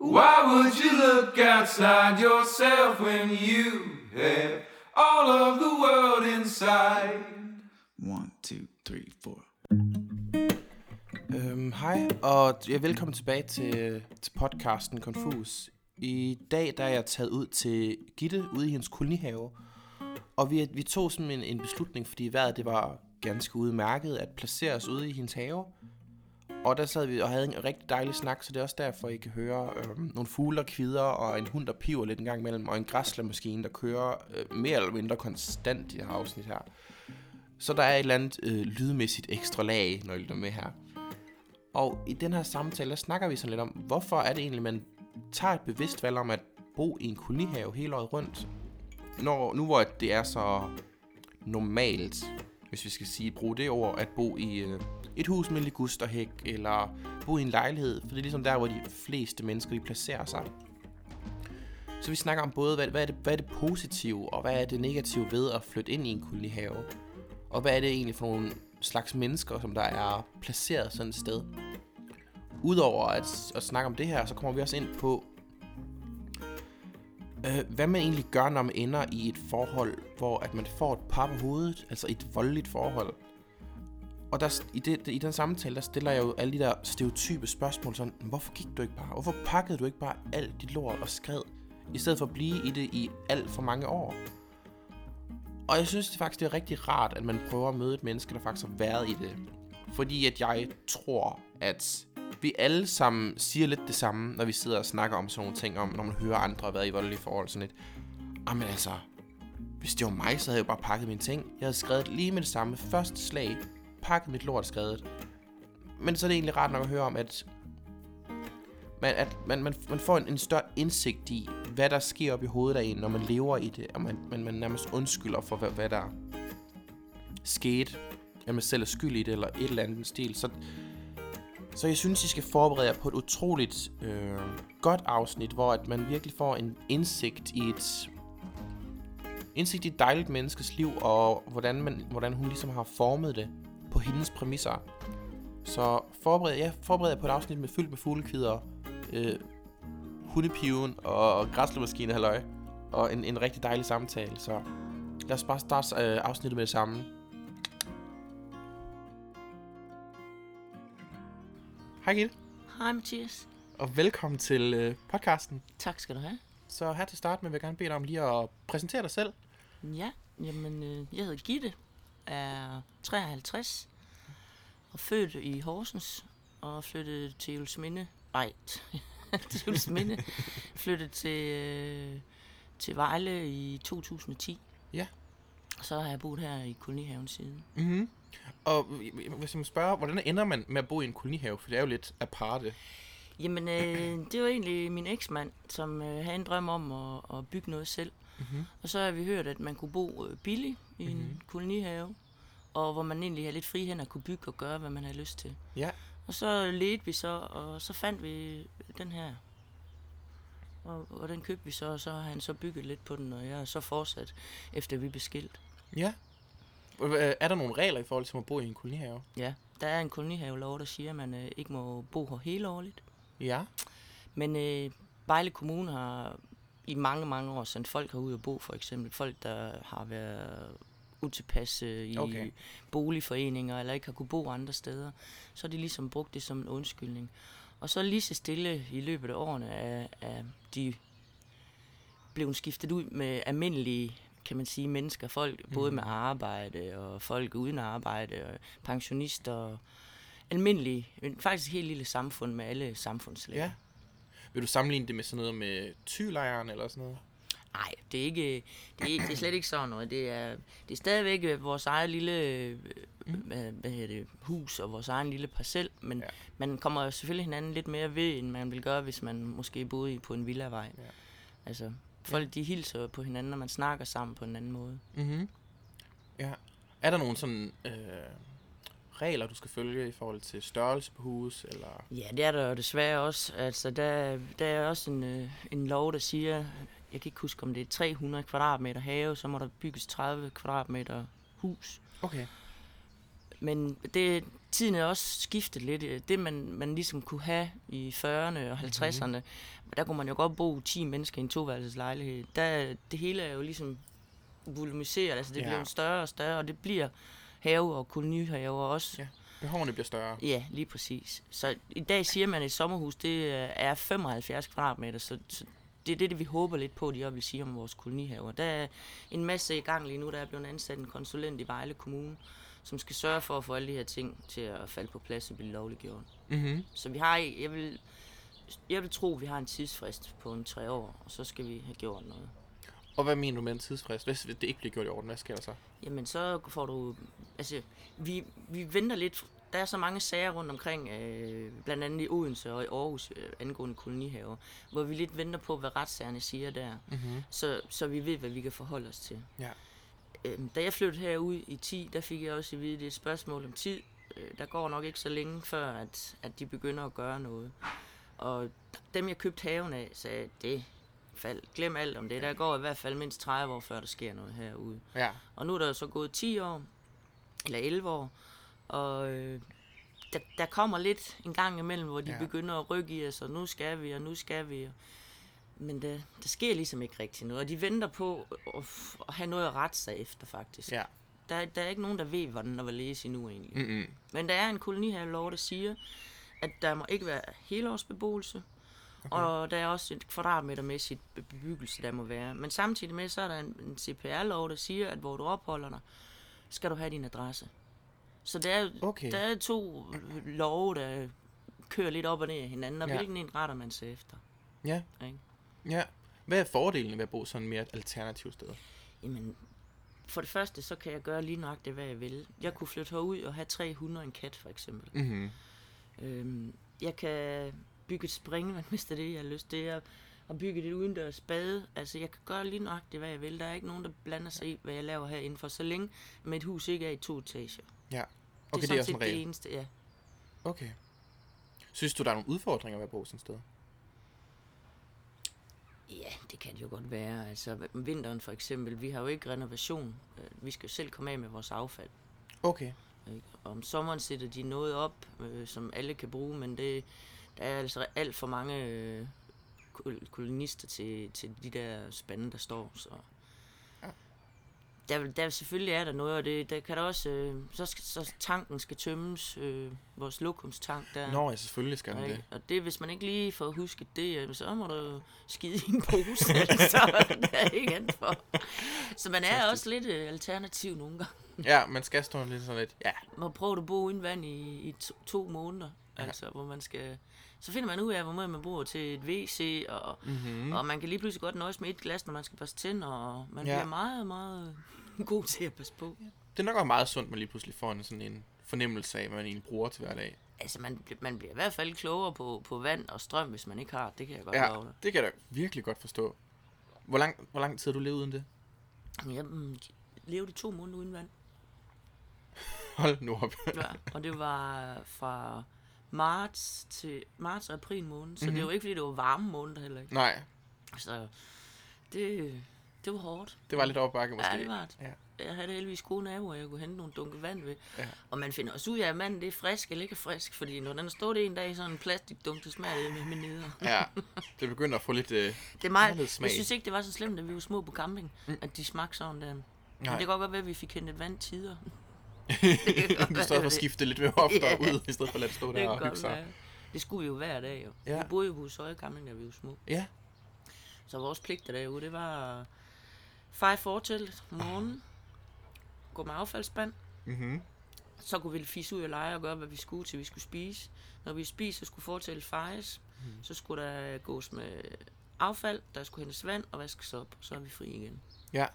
Why would you look outside yourself when you have all of the world inside? One, two, three, four. Øhm, hej, og ja, velkommen tilbage til, til podcasten Confus. I dag der er jeg taget ud til Gitte ude i hendes kolonihave. Og vi, vi tog simpelthen en, en beslutning, fordi vejret det var ganske udmærket at placere os ude i hendes have. Og der sad vi og havde en rigtig dejlig snak, så det er også derfor, I kan høre øh, nogle fugle, der kvider, og en hund, der piver lidt en gang imellem, og en græslemaskine, der kører øh, mere eller mindre konstant i det her afsnit her. Så der er et eller andet øh, lydmæssigt ekstra lag, når I lytter med her. Og i den her samtale, der snakker vi sådan lidt om, hvorfor er det egentlig, man tager et bevidst valg om at bo i en kolonihave hele året rundt. Når, nu hvor det er så normalt, hvis vi skal sige, bruge det ord, at bo i øh, et hus med ligusterhæk, eller bo i en lejlighed, for det er ligesom der, hvor de fleste mennesker de placerer sig. Så vi snakker om både, hvad, hvad, er det, hvad er det positive, og hvad er det negative ved at flytte ind i en kolonihave. Og hvad er det egentlig for nogle slags mennesker, som der er placeret sådan et sted. Udover at, at snakke om det her, så kommer vi også ind på, øh, hvad man egentlig gør, når man ender i et forhold, hvor at man får et par på hovedet, altså et voldeligt forhold. Og der, i, det, i den samtale, der stiller jeg jo alle de der stereotype spørgsmål, sådan, hvorfor gik du ikke bare? Hvorfor pakkede du ikke bare alt dit lort og skred, i stedet for at blive i det i alt for mange år? Og jeg synes det faktisk, det er rigtig rart, at man prøver at møde et menneske, der faktisk har været i det. Fordi at jeg tror, at vi alle sammen siger lidt det samme, når vi sidder og snakker om sådan nogle ting, om når man hører andre have været i voldelige forhold. Sådan lidt, ah, jamen altså, hvis det var mig, så havde jeg jo bare pakket mine ting. Jeg havde skrevet lige med det samme. Første slag, pakket mit lort skrevet. Men så er det egentlig rart nok at høre om, at man, at man, man, man får en, en større indsigt i, hvad der sker op i hovedet af en, når man lever i det, og man, man, man nærmest undskylder for, hvad, hvad der skete, at man selv er skyld i det, eller et eller andet stil. Så, så jeg synes, I skal forberede jer på et utroligt øh, godt afsnit, hvor at man virkelig får en indsigt i et indsigt i et dejligt menneskes liv, og hvordan, man, hvordan hun ligesom har formet det på hendes præmisser. Så forbered, ja, forbered jer på et afsnit med fyldt med fuglekvider, øh, hundepiven og græslemaskine, halløj. Og en, en rigtig dejlig samtale, så lad os bare starte øh, afsnittet med det samme. Hej Gitte, Hej Mathias. og velkommen til øh, podcasten. Tak skal du have. Så her til start med vil jeg gerne bede dig om lige at præsentere dig selv. Ja, jamen øh, jeg hedder Gitte, er 53 og født i Horsens og flyttede til Julesminde. Nej, til Julesminde. flyttede til, øh, til Vejle i 2010. Ja. Og så har jeg boet her i kolonihaven siden. Mm-hmm. Og hvis jeg må spørge, hvordan ender man med at bo i en kolonihave? For det er jo lidt aparte. Jamen, øh, det var egentlig min eksmand, som øh, havde en drøm om at, at bygge noget selv. Mm-hmm. Og så har vi hørt, at man kunne bo øh, billigt i en Mhm. kolonihave, og hvor man egentlig havde lidt fri hen at kunne bygge og gøre, hvad man havde lyst til. Ja. Og så ledte vi så, og så fandt vi den her. Og, og den købte vi så, og så har han så bygget lidt på den, og jeg har så fortsat, efter vi blev skilt. Ja. Er der nogle regler i forhold til at bo i en kolonihave? Ja, der er en kolonihavelov, der siger, at man øh, ikke må bo her hele årligt. Ja. Men øh, Vejle Kommune har i mange, mange år sendt folk herud og bo, for eksempel folk, der har været utilpasse i Okay. boligforeninger, eller ikke har kunne bo andre steder. Så har de ligesom brugt det som en undskyldning. Og så lige så stille i løbet af årene er, er de blevet skiftet ud med almindelige kan man sige, mennesker, folk mm. både med arbejde og folk uden arbejde, og pensionister og almindelige, faktisk et helt lille samfund med alle samfundslag. Ja. Vil du sammenligne det med sådan noget med tylejren eller sådan noget? Nej, det er ikke, det er, det er slet ikke sådan noget. Det er, det er stadigvæk øh, vores eget lille øh, hvad, hvad hedder det, hus og vores egen lille parcel, men Ja. man kommer jo selvfølgelig hinanden lidt mere ved, end man vil gøre, hvis man måske boede i- på en villavej. Ja. Altså, folk de hilser på hinanden, og man snakker sammen på en anden måde. Mhm. Ja. Er der nogle sådan øh, regler, du skal følge i forhold til størrelse på hus, eller... Ja, det er der jo desværre også. Altså, der, der er også en, øh, en lov, der siger, jeg kan ikke huske, om det er 300 kvadratmeter have, så må der bygges 30 kvadratmeter hus. Okay. Men det, tiden er også skiftet lidt. Det, man, man ligesom kunne have i 40'erne og 50'erne, mm-hmm. der kunne man jo godt bo 10 mennesker i en toværelseslejlighed. Der, det hele er jo ligesom volumiseret, altså det Ja. ja. bliver større og større, og det bliver have og kolonihaver også. Ja. Behovene bliver større. Ja, lige præcis. Så i dag siger man, at et sommerhus det øh, er 75 kvadratmeter, så, så det er det, vi håber lidt på, de også vil sige om vores kolonihaver. Der er en masse i gang lige nu, der er blevet ansat en konsulent i Vejle Kommune, som skal sørge for at få alle de her ting til at falde på plads og blive lovliggjort. Mm-hmm. Så vi har, jeg vil, jeg vil tro, at vi har en tidsfrist på en tre år, og så skal vi have gjort noget. Og hvad mener du med en tidsfrist? Hvis det ikke bliver gjort i orden, hvad sker der så? Jamen, så får du... Altså, vi, vi venter lidt... Der er så mange sager rundt omkring, øh, blandt andet i Odense og i Aarhus, øh, angående kolonihaver, hvor vi lidt venter på, hvad retssagerne siger der, Mm-hmm. så, så vi ved, hvad vi kan forholde os til. Ja. Øhm, da jeg flyttede herud i 10, der fik jeg også at vide, at det er et spørgsmål om tid. Øh, der går nok ikke så længe før, at, at de begynder at gøre noget. Og dem, jeg købte haven af, sagde, det fald, glem alt om det. Der går i hvert fald mindst 30 år, før der sker noget herude. Ja. Og nu er der jo så gået 10 år, eller 11 år, og øh, der, der kommer lidt en gang imellem, hvor de Ja. begynder at rykke i os, og nu skal vi, og nu skal vi. Men der, der sker ligesom ikke rigtig noget, og de venter på at, at have noget at rette sig efter, faktisk. Ja. Der, der er ikke nogen, der ved, hvordan der vil læse endnu egentlig. Mm-mm. Men der er en kolonihavelov, der siger, at der må ikke være helårsbeboelse. Og der er også et kvadratmetermæssigt be- bebyggelse, der må være. Men samtidig med, så er der en, en CPR-lov, der siger, at hvor du opholder dig, skal du have din adresse. Så der er, Okay. der er to love, der kører lidt op og ned af hinanden, og Ja. hvilken en retter man sig efter. Ja. Ikke? Ja. Hvad er fordelen ved at bo sådan mere et alternativt sted? Jamen, for det første, så kan jeg gøre lige nøjagtigt, hvad jeg vil. Jeg kunne flytte herud og have 300 en kat, for eksempel. Mm-hmm. Øhm, jeg kan bygge et springvand, hvis det er det, jeg har lyst til. Jeg har bygget et udendørs bade. Altså, jeg kan gøre lige nøjagtigt, hvad jeg vil. Der er ikke nogen, der blander sig i, hvad jeg laver herinde for, så længe mit hus ikke er i to etager. Ja. Det Okay, er det er sådan også en set det eneste, ja. Okay. Synes du, der er nogle udfordringer ved at bo sådan et sted? Ja, det kan det jo godt være. Altså, om vinteren for eksempel, vi har jo ikke renovation. Øh, Vi skal jo selv komme af med vores affald. Okay. Om sommeren sætter de noget op, øh, som alle kan bruge, men det, der er altså alt for mange øh, kol- kolonister til, til de der spande, der står. Så. Ja. Der, vil- der selvfølgelig er der noget, og det, der kan der også, øh, så, skal, så tanken skal tømmes, øh, vores lokumstank der. Nå, ja, selvfølgelig skal den det. Og det, hvis man ikke lige får husket det, så må du skide i en pose, altså, der er ikke andet for. Så man er Fantastisk. også lidt øh, alternativ nogle gange. Ja, man skal stå lidt sådan lidt. Ja. Man prøver at bo uden vand i, i to, to måneder, ja. altså, hvor man skal... Så finder man ud af, hvor meget man bruger til et WC, og, Mm-hmm. mm. og man kan lige pludselig godt nøjes med et glas, når man skal børste tænder, og man Ja. ja. bliver meget, meget god til at passe på. Det er nok også meget sundt, man lige pludselig får en sådan en fornemmelse af, hvad man egentlig bruger til hver dag. Altså, man, man bliver i hvert fald klogere på, på vand og strøm, hvis man ikke har det, kan jeg godt Ja, love det kan jeg da virkelig godt forstå. Hvor lang, hvor lang tid har du levet uden det? Jeg levede to måneder uden vand. Hold nu op. Ja, og det var fra marts til marts og april måned, så mm-hmm. Mhm. det var ikke, fordi det var varme måneder heller ikke. Nej, Så det, det var hårdt. det var lidt opbakke måske. Ja, det var det. Ja. Jeg havde heldigvis gode naboer, jeg kunne hente nogle dunke vand ved. Ja. Og man finder også ud af, at manden det er frisk eller ikke er frisk, fordi når den står det en dag i sådan en plastikdunk, det smager med, med neder. ja, det begynder at få lidt... Øh, Det er meget, Anderledes smag. jeg synes ikke, det var så slemt, at vi var små på camping, mm. at de smagte sådan der. Men nej, det kan godt være, at vi fik hentet vand tider. du står for at skifte lidt mere oftere Ja. ud, i stedet for at lade det stå der og hygge sig. være. Det skulle vi jo hver dag jo. Ja. Vi boede jo på Husøje Camping, da vi var små. Ja, Så vores pligter derude, det var at feje fortelt om morgenen, gå med affaldsspand, mm-hmm. så kunne vi fisse ud og lege og gøre, hvad vi skulle, til vi skulle spise. Når vi spiste, så skulle fortællet fejes. Mm. Så skulle der gås med affald, der skulle hentes vand og vaskes op, så er vi fri igen. ja.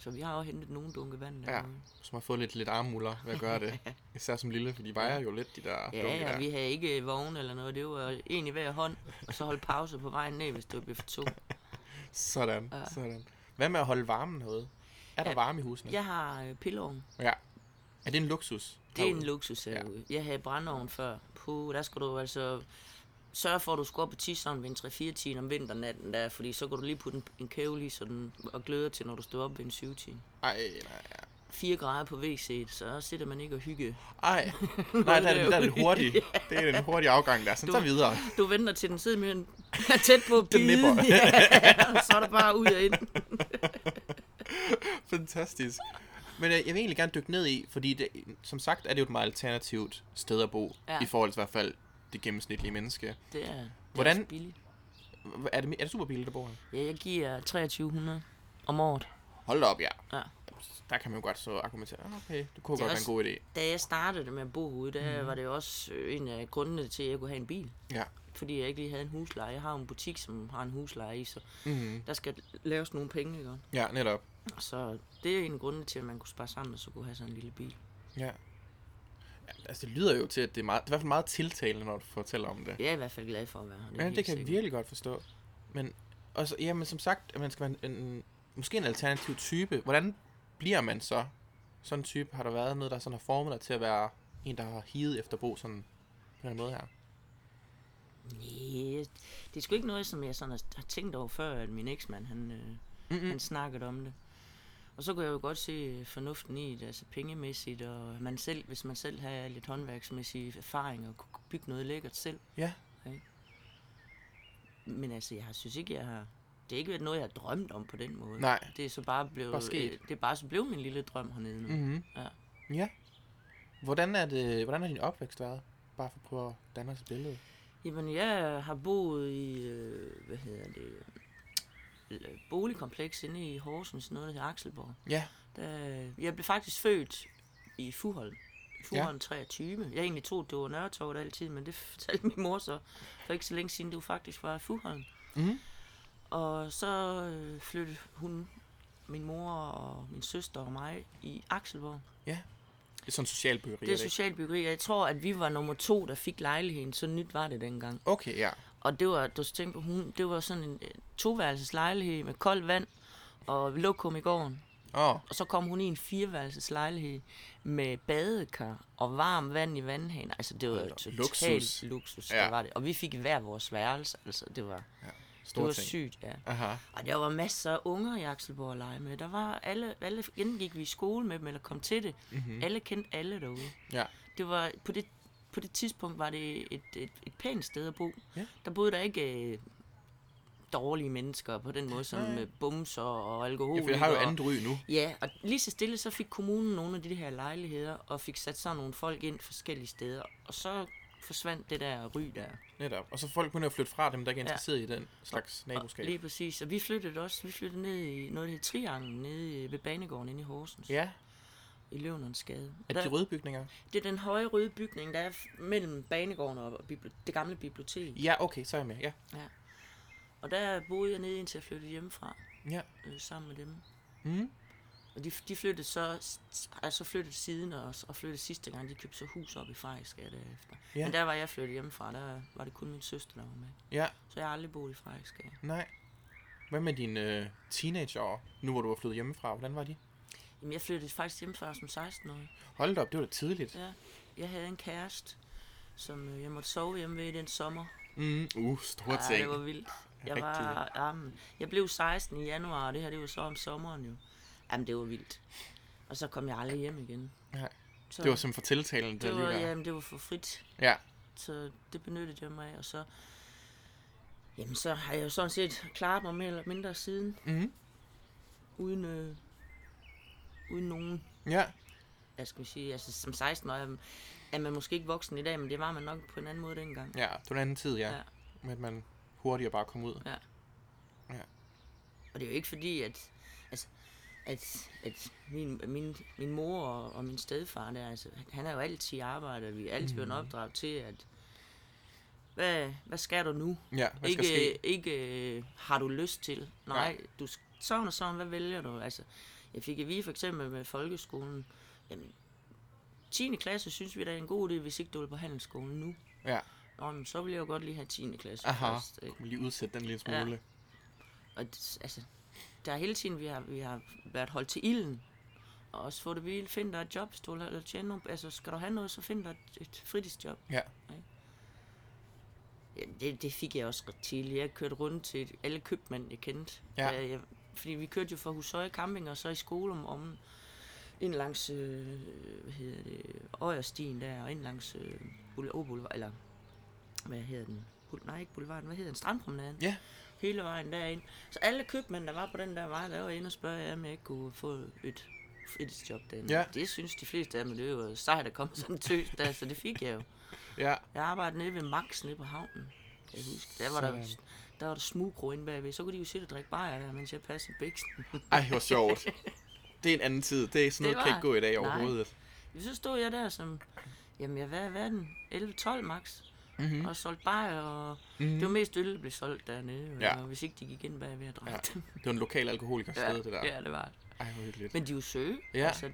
Så vi har også hentet nogle dunke vand Ja. derude. Som har fået lidt, lidt armmuller ved at gøre det. Især som lille, for de vejer jo lidt, de der Ja, dunke ja, der. vi havde ikke vogn eller noget. Det var en i hver hånd, og så holde pause på vejen ned, hvis det blev for to. Sådan, Ja. sådan. Hvad med at holde varmen herude? Er der Ja. varme i husene? Jeg har øh, pilleovn. ja. Er det en luksus? Det er en herude? luksus herude. Ja. Jeg havde brændeovn før. Puh, der skal du altså sørge for, at du skal op på tisseren ved en 3-4 timer om vinternatten der, fordi så kan du lige putte en, en kævel i så den, og gløder til, når du står op ved en 7 time. Ej, nej, ja. 4 grader på WC'et, så sidder man ikke og hygge. Ej, nej, der er, det- der er det hurtigt. Det er den hurtige afgang der. Så Du- tager vi videre. Du venter til den sidder med tæt på at Den bide. nipper. ja, og så er der bare ud og ind. Fantastisk. Men øh, jeg vil egentlig gerne dykke ned i, fordi det, som sagt er det jo et meget alternativt sted at bo. Ja. i forhold til i hvert fald det gennemsnitlige menneske. Det er, det Hvordan- er også billigt. Er det, er det super billigt, der bor her? Ja, jeg giver 2300 om året. Hold da op, ja. Ja. Der kan man jo godt så argumentere, "Ah, okay, det kunne Det godt være også- en god idé. Da jeg startede med at bo ude, der var det også øh, en af grundene til, at jeg kunne have en bil. Ja. Fordi jeg ikke lige havde en husleje. Jeg har en butik, som har en husleje i, så Mm-hmm. der skal laves nogle penge, ikke? Ja, netop. Så det er en af grundene til, at man kunne spare sammen, og så kunne have sådan en lille bil. Ja. Ja. Altså, det lyder jo til, at det er, meget, det er i hvert fald meget tiltalende, når du fortæller om det. Jeg er i hvert fald glad for at være her. Ja, er det kan jeg sikkert. virkelig godt forstå. Men, også, ja, men som sagt, at man skal være en, en, måske en alternativ type. Hvordan bliver man så? Sådan en type, har der været noget, der sådan har formet dig til at være en, der har higet efter bo sådan på den måde her? Nej, det er sgu ikke noget, som jeg sådan har tænkt over før, at min eksmand, han, øh, han snakkede om det. Og så kunne jeg jo godt se øh, fornuften i det, altså pengemæssigt, og man selv, hvis man selv har lidt håndværksmæssige erfaringer, og kunne bygge noget lækkert selv. Ja. Men altså, jeg har- synes ikke, jeg har... Det er ikke været noget, jeg har drømt om på den måde. Nej. Det er så bare blevet... Bare sket. øh, det er bare så blevet min lille drøm hernede nu. Mm-hmm. Ja. Ja. Hvordan er, det, hvordan er din opvækst været? Bare for at prøve at danne os et billede. Jamen, jeg har boet i, øh, hvad hedder det, boligkompleks inde i Horsens, noget der hedder Akselborg. Ja. Der, jeg blev faktisk født i Fuholm. Fuholm ja. 23. Jeg egentlig troede, det var Nørretorvet altid, men det fortalte min mor så for ikke så længe siden, det var faktisk var Fuholm. Mm-hmm. Og så øh, flyttede hun, min mor og min søster og mig i Akselborg. Det er sådan socialbyggeri, Det er socialbyggeri, og jeg tror, at vi var nummer to, der fik lejligheden. Så nyt var det dengang. Okay, ja. Og det var, du skal tænke på, hun, det var sådan en øh, toværelses lejlighed med koldt vand og lokum i gården. Oh, Og så kom hun i en fireværelses lejlighed med badekar og varmt vand i vandhanen. Altså, det var op. totalt Luksus. luksus. Ja. det var det. Og vi fik hver vores værelse. Altså, det var, det store var ting. sygt, ja. Aha. Og der var masser af unger i Akselborg at lege med. Der var alle, alle enten gik vi i skole med dem, eller kom til det. Mm-hmm. Alle kendte alle derude. Ja. Det var, på det, på det tidspunkt var det et, et, et pænt sted at bo. Ja. Der boede der ikke øh, dårlige mennesker på den måde, som Nej. med bumser og alkohol. Ja, for jeg har jo andet ry nu. Ja, og lige så stille, så fik kommunen nogle af de her lejligheder, og fik sat sådan nogle folk ind forskellige steder. Og så forsvandt det der ry der. Netop. Og så folk kunne jo flytte fra dem, der ikke er Ja. interesseret i den slags naboskab. Lige præcis. Og vi flyttede også, vi flyttede ned i noget, der hedder Triangel, nede ved Banegården inde i Horsens. Ja. I Løvnernsgade. Er det de røde bygninger? det er den høje røde bygning, der er mellem Banegården og det gamle bibliotek. Ja, okay, så er jeg med. Ja. Og der boede jeg nede indtil jeg flyttede hjemmefra Ja. øh, sammen med dem. Mm. Og de, de flyttede så, altså flyttede siden og, og flyttede sidste gang, de købte så hus op i Frederiksgade derefter. Ja. Ja. Men der var jeg flyttet hjemmefra, der var det kun min søster, der var med. Ja, Så jeg har aldrig boet i Frederiksgade. nej. Hvad med dine øh, teenageår, nu hvor du var flyttet hjemmefra? Hvordan var de? Jamen, jeg flyttede faktisk hjemmefra som 16-årig. Hold da op, det var da tidligt. Ja. Jeg havde en kæreste, som øh, jeg måtte sove hjemme ved i den sommer. Mm. Uh, store Ja, ting. det var vildt. Jeg, var, jamen, jeg blev 16 i januar, og det her det var så om sommeren jo. Jamen, det var vildt. Og så kom jeg aldrig hjem igen. Nej. Så, Det var simpelthen for tiltalende, det det var, jamen, det var for frit. Ja. Så det benyttede jeg mig af, og så... Jamen, så har jeg jo sådan set klaret mig mere eller mindre siden, Mm. uden, øh, uden nogen, Ja. skal vi sige, altså som 16 år er, man måske ikke voksen i dag, men det var man nok på en anden måde dengang. Ja, det var en anden tid, ja. Ja. Med at man hurtigere bare kom ud. Og det er jo ikke fordi, at, altså, at, at min, min, min mor og, og min stedfar, der, altså, han har jo altid arbejdet, vi er altid blevet Mhm. opdraget til, at hvad, hvad skal du nu? Ja, hvad skal ikke, ske? ikke øh, har du lyst til. Nej, du sk- sådan og sådan, hvad vælger du? Altså, jeg fik at vide for eksempel med folkeskolen, jamen, 10. klasse synes vi, der er en god idé, hvis ikke du vil på handelsskolen nu. Ja. Nå, men så vil jeg jo godt lige have 10. klasse Aha. først. man lige udsætte den lille Ja. smule. Og det, altså, der er hele tiden, vi har, vi har været holdt til ilden. Og også få det vildt. Find dig et job, hvis du vil eller tjene nogle, Altså, skal du have noget, så find dig et, et fritidsjob. Ja. Ja, det, det fik jeg også ret tidligt. Jeg kørte rundt til alle købmænd, jeg kendte. Ja. Jeg, jeg, fordi vi kørte jo fra Husøje Camping og så i skole om, om ind langs, øh, hvad hedder det, Øjerstien der, og ind langs øh, Boule- Boulevard, eller hvad hedder den? Nej, ikke Boulevarden, hvad hedder den? Strandpromenaden. Ja. Hele vejen derind. Så alle købmænd, der var på den der vej, der var inde og spørge, om jeg ikke kunne få et fritidsjob derinde. Ja. Det synes de fleste af dem, det var sejt at komme sådan tøs der, så det fik jeg jo. Ja. Jeg arbejdede nede ved Max nede på havnen, kan jeg huske. Der var Sådan. der var der smugro inde bagved, så kunne de jo sidde og drikke bajer der, mens jeg passede bæksten. Ej, hvor sjovt. Det er en anden tid. Det er sådan Det noget, kan var- ikke gå i dag Nej. overhovedet. Så stod jeg der som, jamen jeg hvad, hvad er den? 11-12 max. Mhm. Mm. Og solgte bajer, og Mhm. det var mest øl, der blev solgt dernede. Ja. Og hvis ikke de gik ind bagved og drak Ja. dem. Det var en lokal alkoholikersted, Ja, det der. ja, det var det. Ej, hvor hyggeligt. Men de er jo søge. Ja. Altså,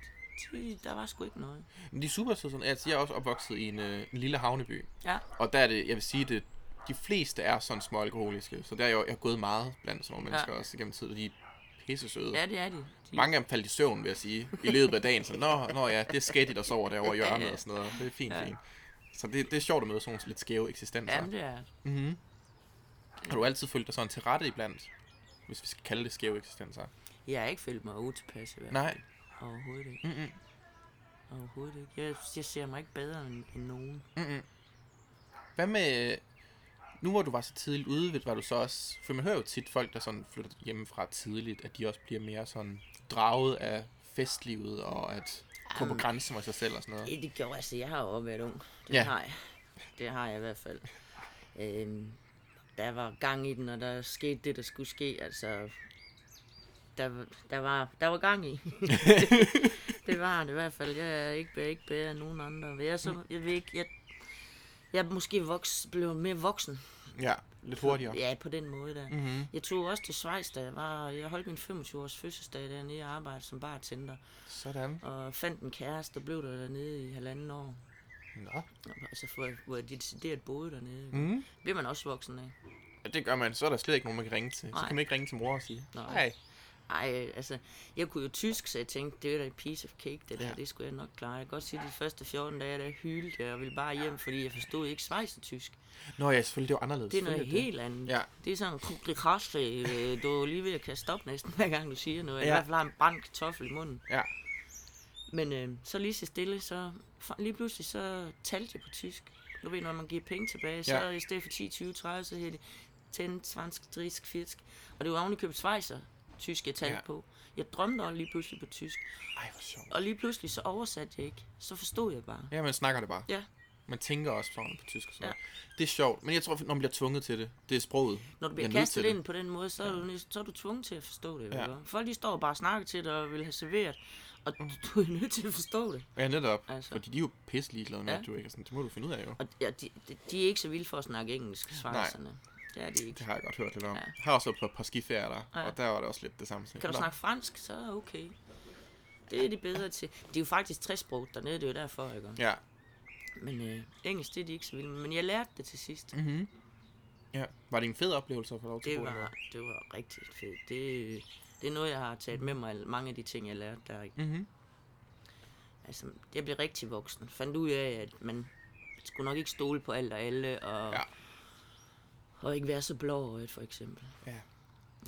de, der var sgu ikke noget. Men de er super søde. sådan- Altså, jeg er også opvokset i en, øh, en lille havneby. Ja. Og der er det, jeg vil sige, det, de fleste er sådan små alkoholiske. Så der er jeg, jo- jeg har gået meget blandt sådan nogle Ja. mennesker også igennem tiden, de er pisse søde. Ja, det er de. de Mange af dem faldt i søvn, vil jeg sige, i løbet af dagen. Så, nå, nå ja, det er skættigt, der sover derovre i hjørnet og sådan noget. Det er fint, Ja. fint. Så det, det er sjovt at møde sådan nogle lidt skæve eksistenser. Jamen, det er. Mm-hmm. Har du altid følt dig sådan til rette iblandt? Hvis vi skal kalde det skæve eksistenser. Jeg har ikke følt mig utilpas i hvert fald. Nej. Overhovedet ikke. Mm-mm. Overhovedet ikke. Jeg, jeg ser mig ikke bedre end, end nogen. Mm-mm. Hvad med... Nu hvor du var så tidligt ude, var du så også... For man hører jo tit folk, der sådan flytter hjemmefra tidligt, at de også bliver mere sådan draget af festlivet, og at gå på Jamen. grænsen med sig selv og sådan noget. Ja, det gjorde altså. Jeg har jo også været ung. Det Ja. har jeg. Det har jeg i hvert fald. Øhm, der var gang i den, og der skete det, der skulle ske. Altså, der, der, var, der var gang i. det, det var det i hvert fald. Jeg er ikke, jeg er ikke bedre end nogen andre. Jeg, er så, jeg ved ikke, jeg, jeg er måske voks, blevet mere voksen. Ja, lidt hurtigere. Ja, på den måde der. Mm-hmm. Jeg tog også til Schweiz, da jeg var... Jeg holdt min 25-års fødselsdag dernede og arbejdede som bartender. Sådan. Og fandt en kæreste, og blev der dernede i halvanden år. Nå. Altså, for, hvor jeg decideret boede dernede. Mm. Bliver man også voksen af. Ja, det gør man. Så er der slet ikke nogen, man kan ringe til. Så Nej. kan man ikke ringe til mor og sige, Nej. nej. Ej, altså, jeg kunne jo tysk, så jeg tænkte, det er da en piece of cake, det der. Ja. Det skulle jeg nok klare. Jeg kan godt sige, at de første 14 dage, der hyldte jeg og ville bare hjem, fordi jeg forstod ikke schweizertysk. Nå ja, selvfølgelig, det jo anderledes. Det er noget helt andet. Ja. Det er sådan en krasse, øh, du er lige ved at kaste op næsten, hver gang du siger noget. Ja. I hvert fald har en brændt kartoffel i munden. Ja. Men øh, så lige så stille, så lige pludselig så talte jeg på tysk. Du ved, når man giver penge tilbage, så Ja. i stedet for 10, 20, 30, så hedder det 10, 20, 30, 80. Og det var oven i købet svejser, tysk jeg talte Ja. på. Jeg drømte også lige pludselig på tysk. Ej, hvor sjovt. Og lige pludselig så oversatte jeg ikke. Så forstod jeg bare. Ja, man snakker det bare. Ja. Man tænker også sådan på tysk og sådan Ja. noget. Det er sjovt, men jeg tror, når man bliver tvunget til det, det er sproget. Når du bliver er kastet til det. ind på den måde, så er, du, så er du tvunget til at forstå det. Ja. Folk de står og bare snakker til dig og vil have serveret. Og du, du er nødt til at forstå det. Ja, netop. Altså. Fordi de er jo pisse ligeglade med, Ja. at du ikke er sådan. Det må du finde ud af jo. Og ja, de, de, de er ikke så vilde for at snakke engelsk, svejserne. Det er de ikke. Det har jeg godt hørt lidt om. Ja. Jeg har også været på et par skiferier der, Ja. og der var det også lidt det samme. Kan du snakke fransk, så er okay. Det er de bedre til. De er jo faktisk tresprog dernede, det er jo derfor, gør. Ja. Men øh, engelsk, det er de ikke så vilde. Men jeg lærte det til sidst. Mm-hmm. Ja. Var det en fed oplevelse at få lov til Det at bo var, der? det var rigtig fedt. Det, det er noget, jeg har taget med mig, mange af de ting, jeg lærte der. Mm-hmm. Altså, jeg blev rigtig voksen. Fandt ud af, at man skulle nok ikke stole på alt og alle, og, Ja. Ja. og ikke være så blåøjet, for eksempel. Ja.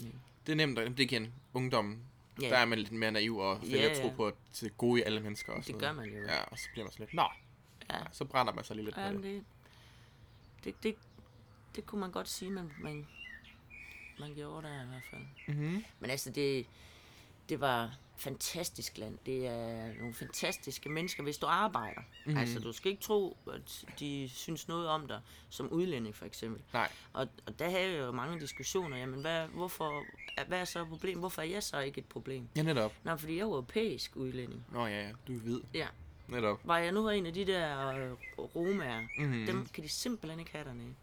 Ja. Det er nemt, det er igen ungdommen. Ja. Der er man lidt mere naiv og vælger Ja, at tro ja. på at til gode i alle mennesker. Og Det sådan gør man jo. Ja, og så bliver man sådan lidt, nå, Ja. så brænder man sig lige lidt Ja, på men det. det, det, det, det kunne man godt sige, man, man, man gjorde der i hvert fald. Mm-hmm. Men altså, det, det var fantastisk land. Det er nogle fantastiske mennesker, hvis du arbejder. Mhm. Mm. Altså, du skal ikke tro, at de synes noget om dig, som udlænding for eksempel. Nej. Og, og der havde jeg jo mange diskussioner. Jamen, hvad, hvorfor, hvad er så et problem? Hvorfor er jeg så ikke et problem? Ja, netop. Nej, fordi jeg er europæisk udlænding. Nå ja, ja, du er hvid. Ja. Netop. Var jeg nu en af de der øh, romager, Mhm. mm. dem kan de simpelthen ikke have dernede.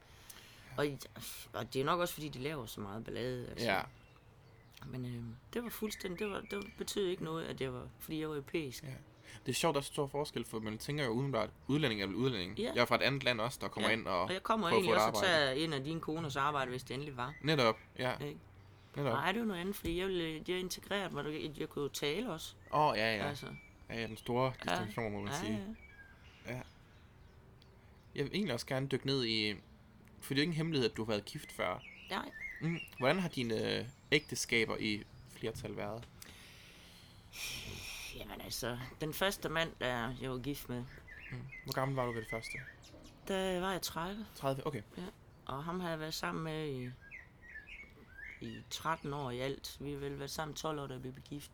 Og, og det er nok også, fordi de laver så meget ballade. Altså. Ja. Men øh, det var fuldstændig, det, var, det betød ikke noget, at jeg var, fordi jeg var europæisk. Ja. Det er sjovt, der er så stor forskel, for man tænker jo udenbart, udlænding er vel udlænding. Ja. Jeg er fra et andet land også, der kommer Ja. ind og, Og jeg kommer egentlig også at tage en af dine koners arbejde, hvis det endelig var. Netop, ja. Ikke? Netop. Nej, det var noget andet, fordi jeg, ville, jeg integreret mig. Jeg, jeg kunne jo tale også. Åh, oh, ja, ja. Altså, Ja, ja, den store Ja. distinktion, må man ja, sige. ja. Jeg vil egentlig også gerne dykke ned i... For det er jo ikke en hemmelighed, at du har været gift før. Nej, Mm. Hvordan har dine ægteskaber i flertal været? Jamen altså, den første mand, der jeg var gift med, Hvor gammel var du ved det første? der var jeg 30. 30? Okay. Og ham har jeg været sammen med i, i 13 år i alt. Vi har vel været sammen 12 år, da vi blev gift.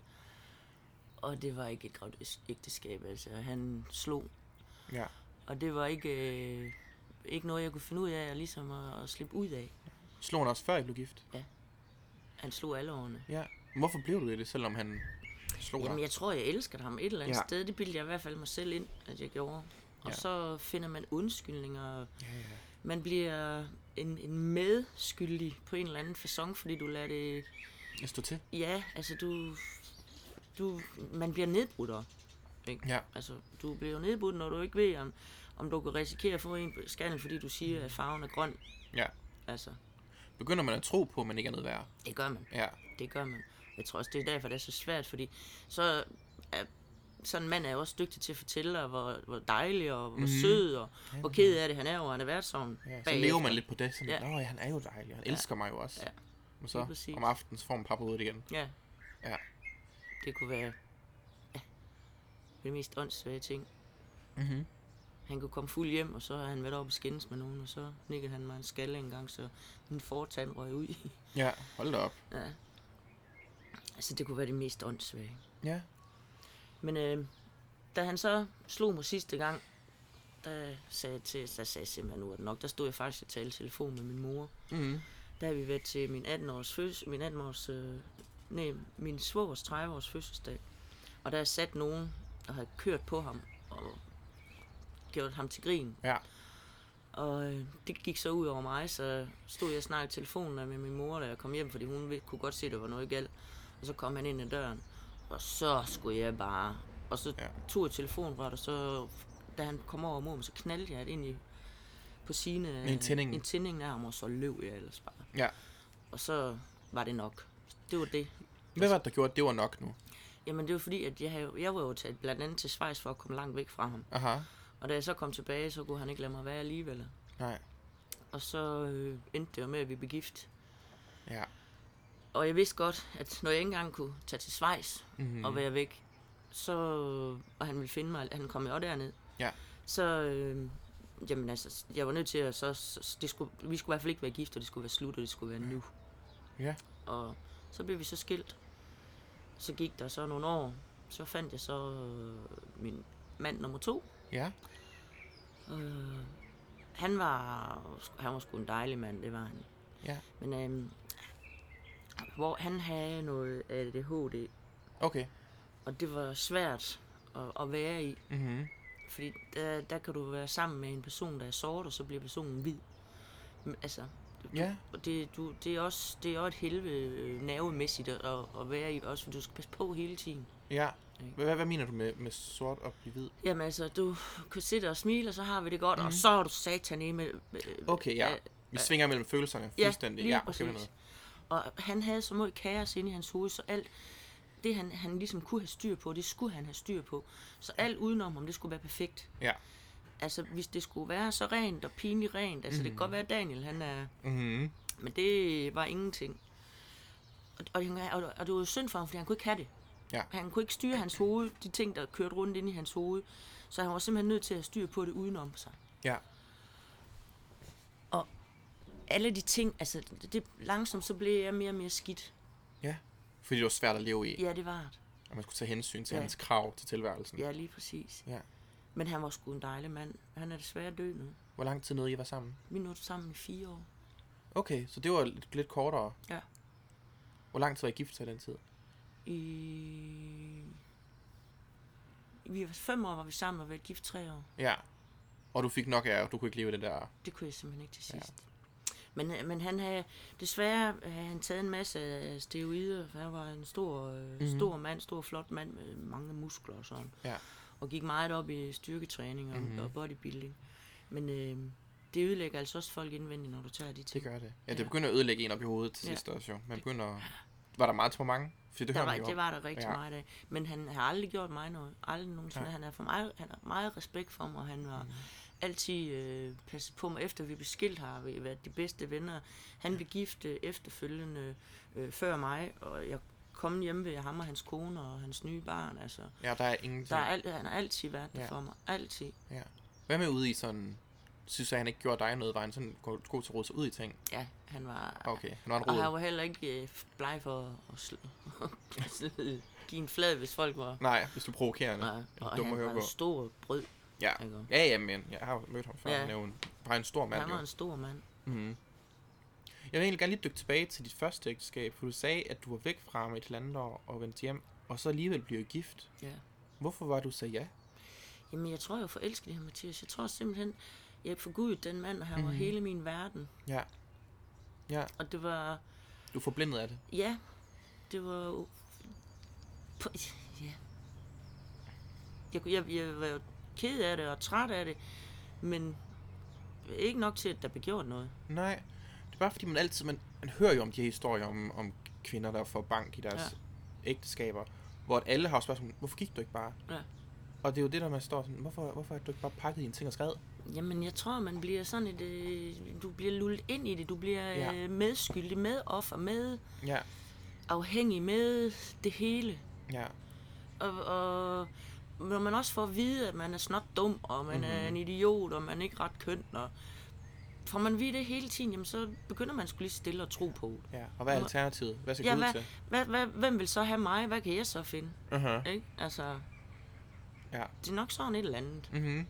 Og det var ikke et godt ægteskab. Altså, han slog. Ja. Og det var ikke, øh, ikke noget, jeg kunne finde ud af, og ligesom at, at slippe ud af. Slog han også før I blev gift? Han slog alle årene. Ja. Hvorfor blev du i det, selvom han slog Jamen, dig? jeg tror, jeg elskede ham et eller andet Ja. ja. sted. Det bildte jeg i hvert fald mig selv ind, at jeg gjorde. Og Ja. så finder man undskyldninger. Ja, ja. Man bliver en, en medskyldig på en eller anden façon, fordi du lader det... Jeg stod til. Ja, altså du... du man bliver nedbrudt ikke? Ja. Altså, du bliver jo nedbrudt, når du ikke ved, om, om du kan risikere at få en på skallen, fordi du siger, at farven er grøn. Ja. Altså, Begynder man at tro på, at man ikke er noget værd? det gør man. Ja. Det gør man. Jeg tror også, det er derfor, det er så svært, fordi så er sådan en mand er jo også dygtig til at fortælle dig, hvor, hvor dejlig og hvor mm. sød og hvor ked af det han er, og han er været sådan. ja. Så bagefter. lever man lidt på det. Sådan, Ja. Nå, ja, han er jo dejlig. Han elsker mig jo også. Ja. Og så om aftenen, så får man pap på hovedet igen. Ja. Ja. Det kunne være ja, det mest åndssvage ting. Mhm. Han kunne komme fuld hjem, og så har han været oppe og skændes med nogen, og så nikkede han mig en skalle en gang, så min fortand røg ud. Ja, hold da op. ja. Altså, det kunne være det mest åndssvage. Ja. Men øh, da han så slog mig sidste gang, der sagde jeg til, der sagde jeg simpelthen, nu er det nok. Der stod jeg faktisk og talte telefon med min mor. Mhm. Der har vi været til min 18-års fødsel, min 18-års, øh, nej, min svogers 30-års fødselsdag. Og der er sat nogen, der har kørt på ham og gjort ham til grin. Ja. Og øh, det gik så ud over mig, så stod jeg og snakkede i telefonen med min mor, da jeg kom hjem, fordi hun kunne godt se, at der var noget galt. Og så kom han ind ad døren, og så skulle jeg bare... Og så Ja. tog jeg telefonen og så da han kom over mod mig, så knaldte jeg det ind i på sine... En tænding. En tænding af ham, og så løb jeg ellers bare. Ja. Og så var det nok. Det var det. Hvad var det, der gjorde, at det var nok nu? Jamen det var fordi, at jeg, havde, jeg var jo taget blandt andet til Schweiz for at komme langt væk fra ham. Aha. Og da jeg så kom tilbage, så kunne han ikke lade mig være alligevel. Nej. Og så øh, endte det jo med, at vi blev gift. Ja. Og jeg vidste godt, at når jeg ikke engang kunne tage til Schweiz Mhm. mm. og være væk, så, og han ville finde mig, han kom jo derned, Ja. så, øh, jamen altså, jeg var nødt til at, så, så det skulle, vi skulle i hvert fald ikke være gift, og det skulle være slut, og det skulle være nu. Ja. Og så blev vi så skilt. Så gik der så nogle år, så fandt jeg så øh, min mand nummer to. Ja. Øh, han var, han var sgu en dejlig mand, det var han. Ja. Men øhm, hvor han havde noget ADHD, Okay. og det var svært at, at være i, Mhm. fordi der, der kan du være sammen med en person, der er sort, og så bliver personen hvid. Men, altså, du, Ja. det, du, det, er også, det er også et helvede øh, nervemæssigt at, at være i, også fordi du skal passe på hele tiden. Ja. Ikke? Hvad, hvad mener du med, med sort og blive hvid? Jamen altså, du kan sidde og smile, og så har vi det godt, mm. Mhm. og så er du satan i med... øh, Okay, ja. Vi svinger mellem følelserne Ja, fuldstændig. lige ja, okay, noget. Og han havde så meget kaos inde i hans hoved, så alt det, han, han ligesom kunne have styr på, det skulle han have styr på. Så alt udenom ham, det skulle være perfekt. Ja. Altså, hvis det skulle være så rent og pinligt rent, altså mm. det kan godt være, at Daniel, han er... Mhm. Men det var ingenting. Og, og, og, og det var synd for ham, fordi han kunne ikke have det. Ja. Han kunne ikke styre hans hoved, de ting, der kørte rundt ind i hans hoved. Så han var simpelthen nødt til at styre på det udenom sig. Ja. Alle de ting, altså det, det langsomt, så blev jeg mere og mere skidt. Ja. Fordi det var svært at leve i, Ja, det var det. og man skulle tage hensyn til Ja. hans krav til tilværelsen. Ja, lige præcis. Ja. Men han var sgu en dejlig mand. Han er desværre død nu. Hvor lang tid nåede I var sammen? Vi nåede sammen i fire år. Okay, så det var lidt, lidt kortere. Ja. Hvor lang tid var I gift til den tid? I... Vi var fem år, var vi sammen og været gift tre år. Ja. Og du fik nok af, og du kunne ikke leve det der... Det kunne jeg simpelthen ikke til Ja. sidst. Men, øh, men han havde desværre havde han taget en masse steroider, for han var en stor, mm-hmm. stor mand, stor flot mand med mange muskler og sådan. Ja. Og gik meget op i styrketræning og, Mhm. mm-hmm. og bodybuilding. Men øh, det ødelægger altså også folk indvendigt, når du tager de Det ting. gør det. Ja, det Ja. begynder at ødelægge en op i hovedet til Ja. sidst også jo. Man begynder... Var der meget temperament? Fordi det Der hører var, det var der rigtig Ja. ja. meget af. Men han har aldrig gjort mig noget. Aldrig nogensinde. Nej. Han har for meget, han har meget respekt for mig, og han var mm. altid øh, passet på mig. Efter vi blev skilt, har vi været de bedste venner. Han blev gift øh, efterfølgende øh, før mig, og jeg komme hjem ved ham og hans kone og hans nye barn. Altså, Ja, der er ingenting. der er alt, han har altid været der Ja. for mig. Altid. Ja. Hvad med ude i sådan... Synes jeg, han ikke gjorde dig noget? Var han sådan god til at rode sig ud i ting? Ja, han var... Okay, han var en Og han var heller ikke øh, bleg for at sl- give en flad, hvis folk var... Nej, hvis du er provokerende. Nej, og dum at han høre var en stor brød. Ja. Ja, ja, men jeg har jo mødt ham før. Ja. Han er jo en, bare en stor mand. Han jo. var en stor mand. Mm-hmm. Jeg vil egentlig gerne lige dykke tilbage til dit første ægteskab, for du sagde, at du var væk fra ham et halvandet år og vendte hjem, og så alligevel blev gift. Ja. Hvorfor var du sagde ja? Jamen, jeg tror, jeg forelskede ham, Mathias. Jeg tror simpelthen, jeg forgudede den mand, og han var Mhm. hele min verden. Ja. Ja, Og det var... du forblindet af det. Ja, det var jo... Ja. Jeg, jeg, jeg var jo ked af det og træt af det, men ikke nok til, at der blev gjort noget. Nej, det er bare fordi, man altid, man, man hører jo om de her historier om, om kvinder, der får bank i deres ja. ægteskaber, hvor alle har spørgsmål, hvorfor gik du ikke bare? Ja. Og det er jo det, der man står sådan, hvorfor, hvorfor er du ikke bare pakket dine ting og skrevet? Jamen, jeg tror, man bliver sådan et... Øh, du bliver lullet ind i det. Du bliver Ja. øh, medskyldig, med offer, med Ja, afhængig, med det hele. ja, Og, og når man også får at vide, at man er snot dum, og man mm-hmm. er en idiot, og man er ikke ret køn, og får man vide det hele tiden, jamen så begynder man skulle lige stille og tro på det. ja. Og hvad er alternativet? Hvad skal Ja, hvad, til? hvad, hvad, hvem vil så have mig? Hvad kan jeg så finde? Uh-huh. Ikke? Altså, Ja. det er nok sådan et eller andet. Mm-hmm.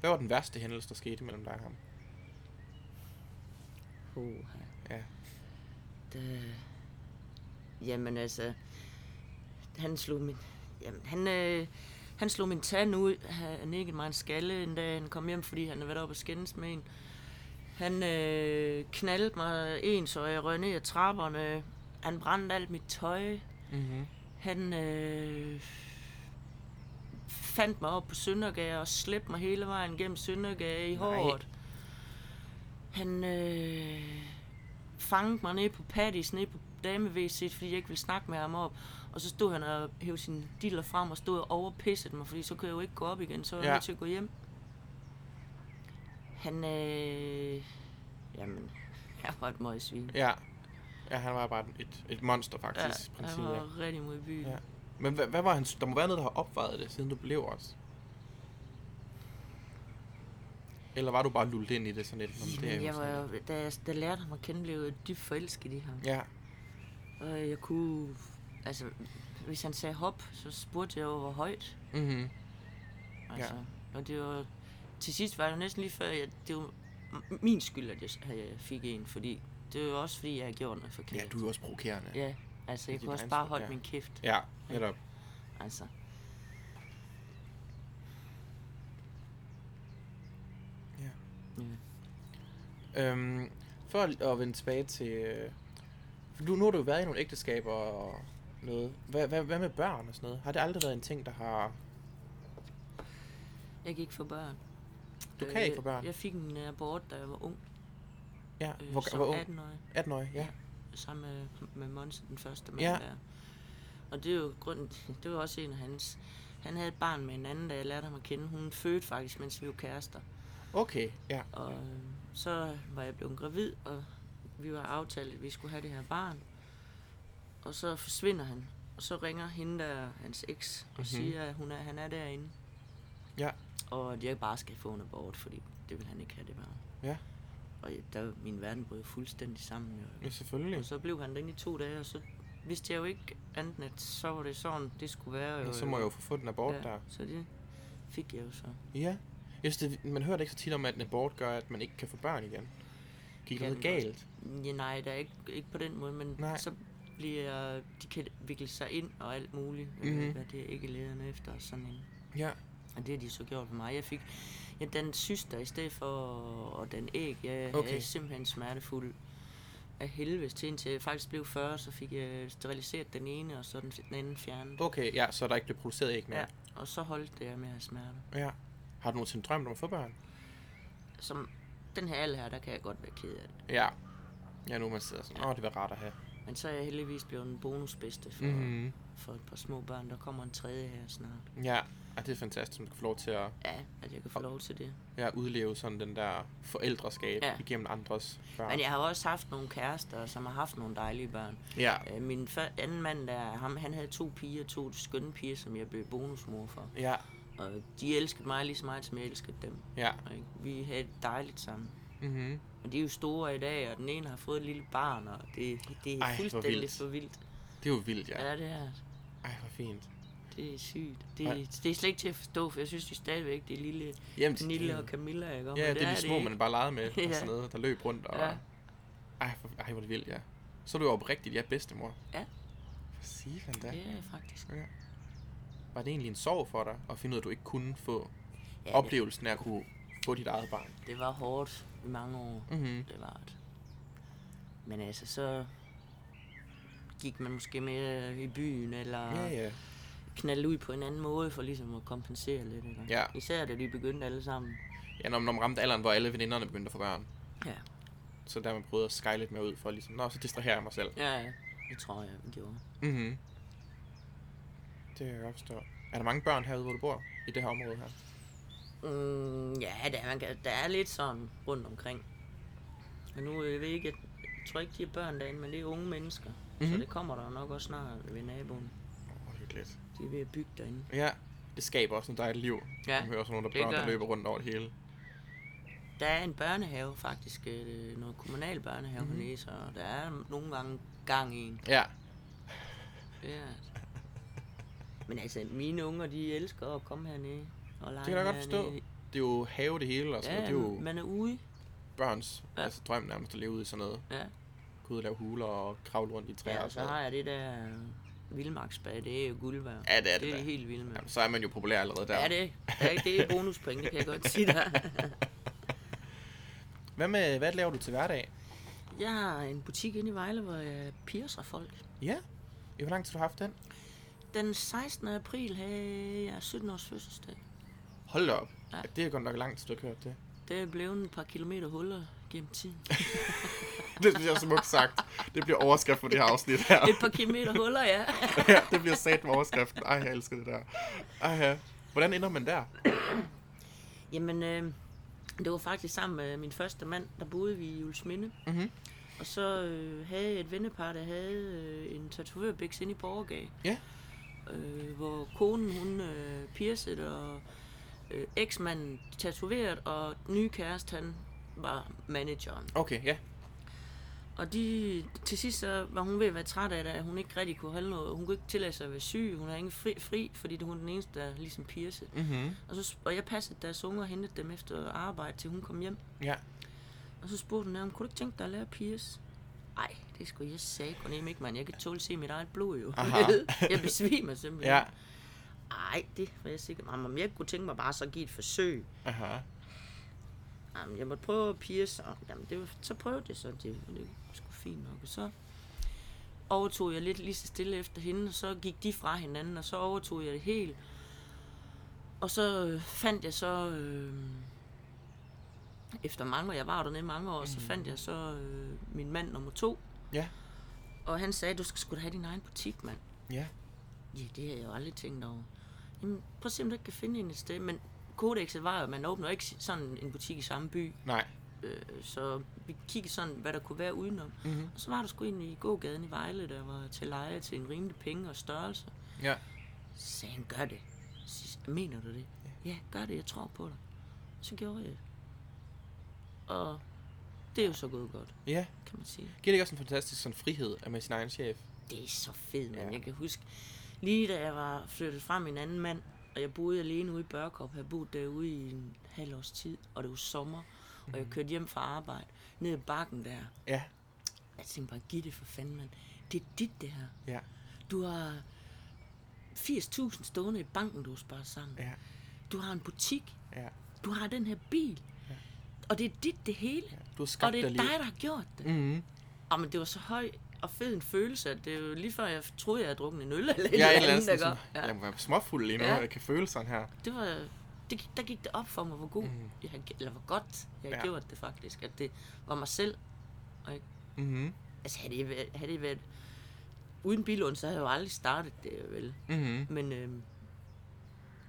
Hvad var den værste hændelse, der skete mellem dig og ham? Uh, Ja. det, jamen altså, han slog min, jamen, han, øh, han slog min tand ud. Han nikkede mig en skalle en dag, han kom hjem, fordi han havde været oppe og skændes med en. Han øh, knaldede mig en, så jeg røg ned ad trapperne. Han brændte alt mit tøj. Mm-hmm. Han øh, fandt mig op på Søndergade og slæbte mig hele vejen gennem Søndergade i håret. Han øh, fangede mig nede på Paddys, nede på dame fordi jeg ikke ville snakke med ham op. Og så stod han og hævde sin diller frem og stod og overpissede mig, fordi så kunne jeg jo ikke gå op igen, så var jeg Ja. nødt til at gå hjem. Han, øh, jamen, han var et møgsvin. Ja. Ja, han var bare et, et monster faktisk, i Ja, han princippet. var rigtig modbydelig. Ja. Men hvad, hvad var hans... Der må være noget, der har opvejet det, siden du blev også. Eller var du bare lullet ind i det sådan lidt? "Nå, men det er jeg var, jo- da, jeg, da jeg lærte ham at kende, blev jeg dybt forelsket i ham. Ja, Og jeg kunne... Altså, hvis han sagde hop, så spurgte jeg jo, hvor højt. mhm. Altså, Og det var... Til sidst var det næsten lige før, jeg, det var min skyld, at jeg, at jeg fik en, fordi det var også fordi, jeg gjort noget forkert. Ja, du er også provokerende. Ja, altså, jeg kunne også bare holde ja. min kæft. Ja, netop. Altså, Ja. ja. Øhm, for at- vende tilbage til... øh, For du, nu har du jo været i nogle ægteskaber og noget. Hvad, hvad, hvad med børn og sådan noget? Har det aldrig været en ting, der har... Jeg gik for børn. Du kan ikke få børn? Jeg fik en abort, da jeg var ung. Ja, Øh, hvor, som hvor ung? 18-årig. 18 år, ja. Sammen med, med Monsen, den første mand Ja. der. Og det er jo grunden, det var også en af hans. Han havde et barn med en anden, da jeg lærte ham at kende. Hun fødte faktisk, mens vi var kærester. Okay, ja. Og øh, så var jeg blevet gravid, og vi var aftalt, at vi skulle have det her barn. Og så forsvinder han. Og så ringer hende der, hans eks, og Mhm. mm-hmm. siger, at hun er, han er derinde. Ja. Og at jeg bare skal få en abort, fordi det vil han ikke have det barn. Ja. Og der min verden brød fuldstændig sammen. Jo. Ja, selvfølgelig. Og så blev han derinde i to dage, og så vidste jeg jo ikke andet at så var det sådan, det skulle være. Jo, Ja, så må jeg jo få fået en abort ja. der. Så det fik jeg jo så. Ja. Jeg synes, det, man hører det ikke så tit om, at en abort gør, at man ikke kan få børn igen. Gik Kan noget den galt? Ja, nej, der er ikke, ikke på den måde, men Nej. så bliver de kan vikle sig ind og alt muligt, Mhm. mm-hmm. hvad det er ikke lederne efter og sådan en. Ja. Og det har de så gjort for mig. Jeg fik ja, den syster i stedet for, og den æg. Jeg Okay. er simpelthen smertefuld af helvedes til, indtil jeg faktisk blev 40, så fik jeg steriliseret den ene, og så den, den anden fjernet. Okay, ja, så er der ikke blev produceret æg mere. Ja, og så holdt det jeg med at have smerter. ja. Har du nogensinde drømt om at få børn? Som den her alder her, der kan jeg godt være ked af det. Ja. Ja, nu man sidder sådan, åh, det var rart at have. Men så er jeg heldigvis blevet en bonusbedste for, Mhm. mm-hmm. for et par små børn. Der kommer en tredje her snart. Ja, og det er fantastisk, at du kan få lov til at Ja, at jeg kan få lov til det. ja, udleve sådan den der forældreskab ja. Igennem andres børn. Men jeg har også haft nogle kærester, som har haft nogle dejlige børn. Ja, Øh, Min før- anden mand der, ham, han havde to piger, to skønne piger, som jeg blev bonusmor for. ja, Og de elskede mig lige så meget, som jeg elskede dem. ja. Ikke? Vi havde det dejligt sammen. Mm-hmm. Og de er jo store i dag, og den ene har fået et lille barn, og det, det er Ej, fuldstændig vildt. for vildt. Det er jo vildt, ja. Ja, det er Ej, hvor fint. Det er sygt. Ej. Det, det er slet ikke til at forstå, for jeg synes de stadigvæk, det er lille Jamen, Nille og Camilla, ikke? Ja, Men det er de små, ikke. man bare legede med, og sådan noget, der løb rundt. Og... Ja. Ej, hvor, ej, hvor er det vildt, ja. Så er du jo oprigtigt, ja, bedstemor. Ja. Siger han da? Det er faktisk. Ja. Var det egentlig en sorg for dig, at finde ud af, at du ikke kunne få Ja, oplevelsen af at kunne få dit eget barn? det, det var hårdt i mange år. Mm-hmm. Det var det. Men altså, så gik man måske mere i byen, eller Ja, ja. Knalde ud på en anden måde, for ligesom at kompensere lidt. Ikke? Ja. Især da de begyndte alle sammen. Ja, når, når man ramte alderen, hvor alle veninderne begyndte at få børn. Ja, Så der man prøvede at sky lidt mere ud for ligesom, nå, så distraherer jeg mig selv. ja, ja. det tror jeg, vi gjorde. Mhm. Det kan jeg godt forstå. Er der mange børn herude, hvor du bor? I det her område her? Mm, ja, der, man kan, der er lidt sådan rundt omkring. Men nu, jeg ved ikke, jeg, jeg tror ikke, de er børn derinde, men det er unge mennesker. Mm-hmm. Så det kommer der nok også snart ved naboen. Åh, oh, hyggeligt. De er ved at bygge derinde. Ja, det skaber også noget dejligt liv. Ja, Man hører sådan nogle der børn, der løber rundt over det hele. Der er en børnehave faktisk, øh, noget kommunal børnehave Mhm. mm-hmm. hernede, så der er nogle gange gang i en. Ja, Ja. Men altså, mine unger, de elsker at komme hernede og lege Det kan jeg godt forstå. det er jo have det hele, og sådan Ja, noget. Det er jo man er ude. børns Ja. altså, drøm nærmest at leve ud i sådan noget. Ja. Gå ud og lave huler og kravle rundt i træer ja, og og så sådan har noget. jeg det der vildmarksbad, det er jo guld værd. Ja, det er det, det er da. helt vild med. Jamen, så er man jo populær allerede der. Ja, det, ja, det er bonuspoint, det kan jeg godt sige dig. Hvad, med, hvad laver du til hverdag? Jeg har en butik inde i Vejle, hvor jeg piercer folk. Ja. I hvor lang tid har du haft den? Den 16. april havde jeg 17 års fødselsdag. Hold da op. Ja. Det er godt nok lang tid, du har kørt det. Det er blevet et par kilometer huller gennem tiden. Det synes jeg er smukt sagt. Det bliver overskrift på det her afsnit her. Et par kilometer huller, ja. ja, det bliver sat med overskriften. Ej, jeg elsker det der. Ej, ja. Hvordan ender man der? Jamen, øh, det var faktisk sammen med min første mand, der boede vi i Julesminde. Mhm. Og så øh, havde et vennepar, der havde øh, en tatovørbiks inde i Borgergade. Ja. Øh, hvor konen, hun øh, piercede, og øh, eksmanden tatoveret, og den nye kæreste, han var manageren. Okay, ja. Og de, til sidst så var hun ved at være træt af det, at hun ikke rigtig kunne holde noget. Hun kunne ikke tillade sig at være syg. Hun havde ingen fri, fri fordi det hun er den eneste, der ligesom piercede. Mhm. Og, så, og jeg passede deres unger og hentede dem efter arbejde, til hun kom hjem. Ja. Og så spurgte hun ham, kunne du ikke tænke dig at lære at pierce? Ej, det skulle jeg sige, og ikke, mand. Jeg kan tåle se mit eget blod jo. Jeg besvimer simpelthen. Ja. Ej, det var jeg sikker på. Men jeg kunne tænke mig bare så at give et forsøg. Aha. Jamen, jeg måtte prøve at pierce, og jamen, det var, så prøvede det så. Det, det sgu fint nok. Og så overtog jeg lidt lige så stille efter hende, og så gik de fra hinanden, og så overtog jeg det helt. Og så øh, fandt jeg så, øh, efter mange år, jeg var dernede i mange år, mm. så fandt jeg så øh, min mand nummer to. Ja. Og han sagde, du skal sgu da have din egen butik, mand. Ja. Ja, det har jeg jo aldrig tænkt over. Jamen, prøv at se, om du ikke kan finde en et sted. Men kodexet var jo, at man åbner ikke sådan en butik i samme by. Nej. Øh, så vi kiggede sådan, hvad der kunne være udenom. Mhm. Og så var der sgu en i gågaden i Vejle, der var til leje til en rimelig penge og størrelse. Ja. Så sagde han, gør det. Så mener du det? Ja, gør det, jeg tror på dig. Så gjorde jeg det. Og det er jo så gået godt, Ja. kan man sige. Giver det ikke også en fantastisk sådan frihed at med sin egen chef? Det er så fedt, man. Ja. Ja. Jeg kan huske, lige da jeg var flyttet fra min anden mand, og jeg boede alene ude i Børkop, jeg boet derude i en halv års tid, og det var sommer, og jeg kørte hjem fra arbejde, ned ad bakken der. Ja. Jeg tænkte bare, giv det for fanden, mand. Det er dit, det her. Ja. Du har 80.000 stående i banken, du har sparet sammen. Ja. Du har en butik. Ja. Du har den her bil. Og det er dit, det hele. Du har Og skabt det er dig der har gjort det. Mhm. Og men det var så høj og fed en følelse, at det er jo lige før jeg troede, jeg havde drukket en øl eller Ja, et eller andet, der gør. ja. Jeg må være småfuld lige nu, Ja. jeg kan føle sådan her. Det var, det, der gik det op for mig, hvor god Mhm. jeg havde, eller hvor godt jeg havde Ja. gjort det faktisk. At det var mig selv. Mhm. Altså, havde det, været, havde det været uden bilån, så havde jeg jo aldrig startet det, vel. Mhm. Men øh,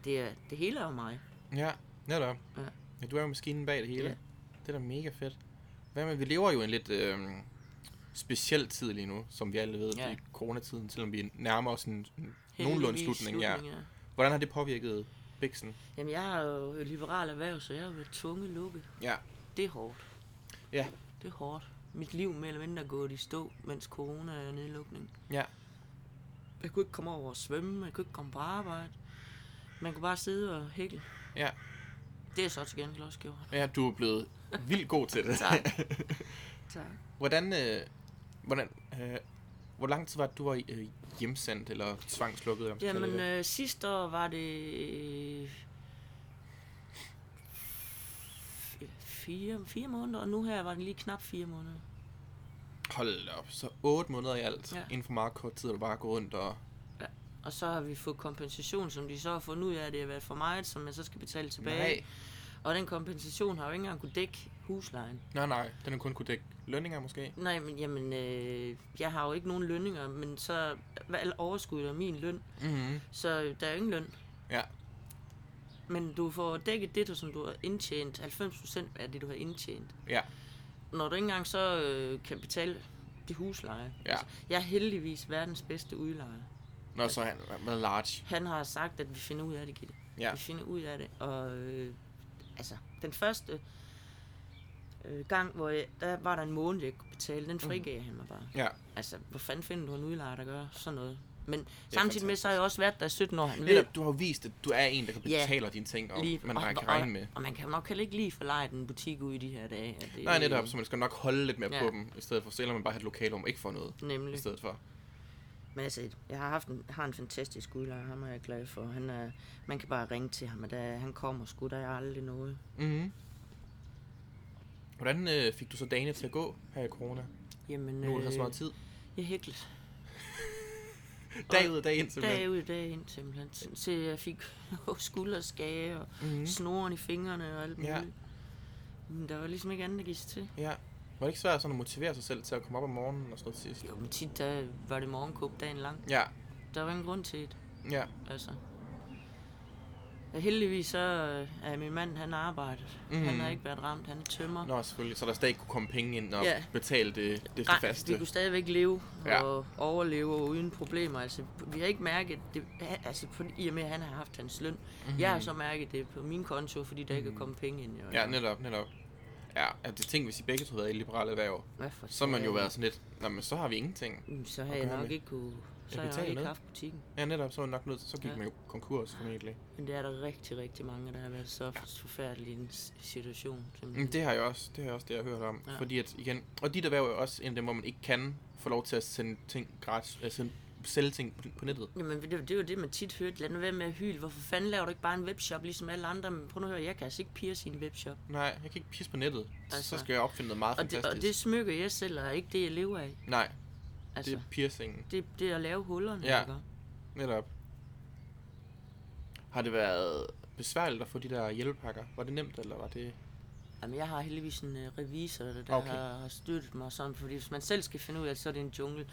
det, er, det hele er jo mig. Ja, netop. Ja. Ja, du er jo maskinen bag det hele. Ja. Det er da mega fedt. Hvad med, vi lever jo en lidt øh, speciel tid lige nu, som vi alle ved, Ja. i coronatiden, selvom vi nærmer os en, en nogenlunde slutning. Ja. Hvordan har det påvirket Bixen? Jamen, jeg er jo liberal erhverv, så jeg har været tvunget lukket. Ja. Det er hårdt. Ja. Det er hårdt. Mit liv mere eller mindre er gået i stå, mens corona er nedlukning. Ja. Jeg kunne ikke komme over og svømme, jeg kunne ikke komme på arbejde. Man kunne bare sidde og hækle. Ja. Det er så til gengæld også gjort. Ja, du er blevet vildt god til det. Tak. tak. hvordan, øh, hvordan, øh, hvor lang tid var det, du var øh, hjemsendt eller tvangslukket? Eller Jamen, øh, sidste år var det... Øh, fire, fire måneder, og nu her var det lige knap fire måneder. Hold op, så otte måneder i alt. Ja. Ja. Inden for meget kort tid, at du bare gå rundt og... Og så har vi fået kompensation, som de så har fundet ud af, at det har været for meget, som jeg så skal betale tilbage. Nej. Og den kompensation har jo ikke engang kunne dække huslejen. Nej, nej. Den har kun kunne dække lønninger måske. Nej, men jamen, øh, jeg har jo ikke nogen lønninger, men så hvad al overskud er min løn, Mm-hmm. så der er jo ingen løn. Ja. Men du får dækket det, du, som du har indtjent, 90% af det, du har indtjent. Ja. Når du ikke engang så øh, kan betale det husleje. Ja. Jeg er heldigvis verdens bedste udlejer. Nå, så han været large. Han har sagt, at vi finder ud af det, Gitte. Ja. Vi finder ud af det, og øh, altså, den første øh, gang, hvor jeg, der var der en måned, jeg kunne betale, den frigav mm. han mig bare. Ja. Altså, hvor fanden finder du en udlejer, der gør sådan noget? Men samtidig med, så har jeg også været der i 17 år. Han Netop, du har jo vist, at du er en, der kan Ja. betale dine ting, og lige, man og, kan regne med. Og man kan jo nok heller ikke lige forlege den butik ud i de her dage. At det, Nej, netop, så man skal nok holde lidt mere Ja. på dem, i stedet for, selvom man bare har et lokale, ikke får noget i Nemlig. stedet for. Men altså, jeg har haft en, har en fantastisk udlejer, ham er jeg glad for. Han er, man kan bare ringe til ham, og der, han kommer sgu, der er aldrig noget. Mm-hmm. Hvordan øh, fik du så dagene til at gå her i corona? Jamen, Nu har du så meget tid. Jeg hæklede. Dag ud og dag ind, simpelthen. Dag ud og dag ind, simpelthen. Til- Til jeg fik skulderskage og Mhm. mm. snoren i fingrene og alt muligt. Ja. Men der var ligesom ikke andet give sig til. Ja. Var det ikke svært sådan at motivere sig selv til at komme op om morgenen og sådan noget sidst? Jo, men tit der var det morgenkåb dagen lang. Ja, Der var ingen grund til det, ja, altså. Ja, heldigvis så øh, er min mand, han arbejdet. Mm. Han har ikke været ramt, han er tømmer. Nå, selvfølgelig. Så der stadig kunne komme penge ind og Ja. betale det, det Nej, faste. vi kunne stadigvæk leve Ja. og overleve og uden problemer. Altså, vi har ikke mærket det, altså, på, i og med, at han har haft hans løn. Mm-hmm. Jeg har så mærket det på min konto, fordi der ikke er kommet penge ind. Jo. Mhm. Ja, netop, netop. Ja, at det tænk, hvis I begge to havde været i liberale erhverv, så har man jo været sådan lidt, men så har vi ingenting. Mm, Så har at jeg nok med. ikke kunne... Så har jeg nok ikke haft butikken. Ja, netop, så var nok nødt så gik Ja. man jo konkurs formentlig. Men det er der rigtig, rigtig mange, der har været så forfærdelig en situation. Mm, simpelthen. det har jeg også, det har jeg også det, jeg har hørt om. Ja. Fordi at, igen, og dit erhverv er jo også en af dem, hvor man ikke kan få lov til at sende ting gratis, altså sende, sælge ting på, på nettet. Jamen, det, det er jo det, man tit hørte. Lad nu være med at hyle. Hvorfor fanden laver du ikke bare en webshop, ligesom alle andre? Men prøv nu at høre, jeg kan altså ikke pierce i en webshop. Nej, jeg kan ikke pisse på nettet. Altså, Altså. så skal jeg opfinde noget meget Og det, fantastisk. og det smykker jeg selv, og ikke det, jeg lever af. Nej, Altså, det er piercingen. det, det er at lave hullerne, Ja. ikke? Netop. Har det været besværligt at få de der hjælpepakker? Var det nemt, eller var det... Jamen, jeg har heldigvis en uh, revisor, der Okay. har, har støttet mig sådan, fordi hvis man selv skal finde ud af det, så er det en jungle.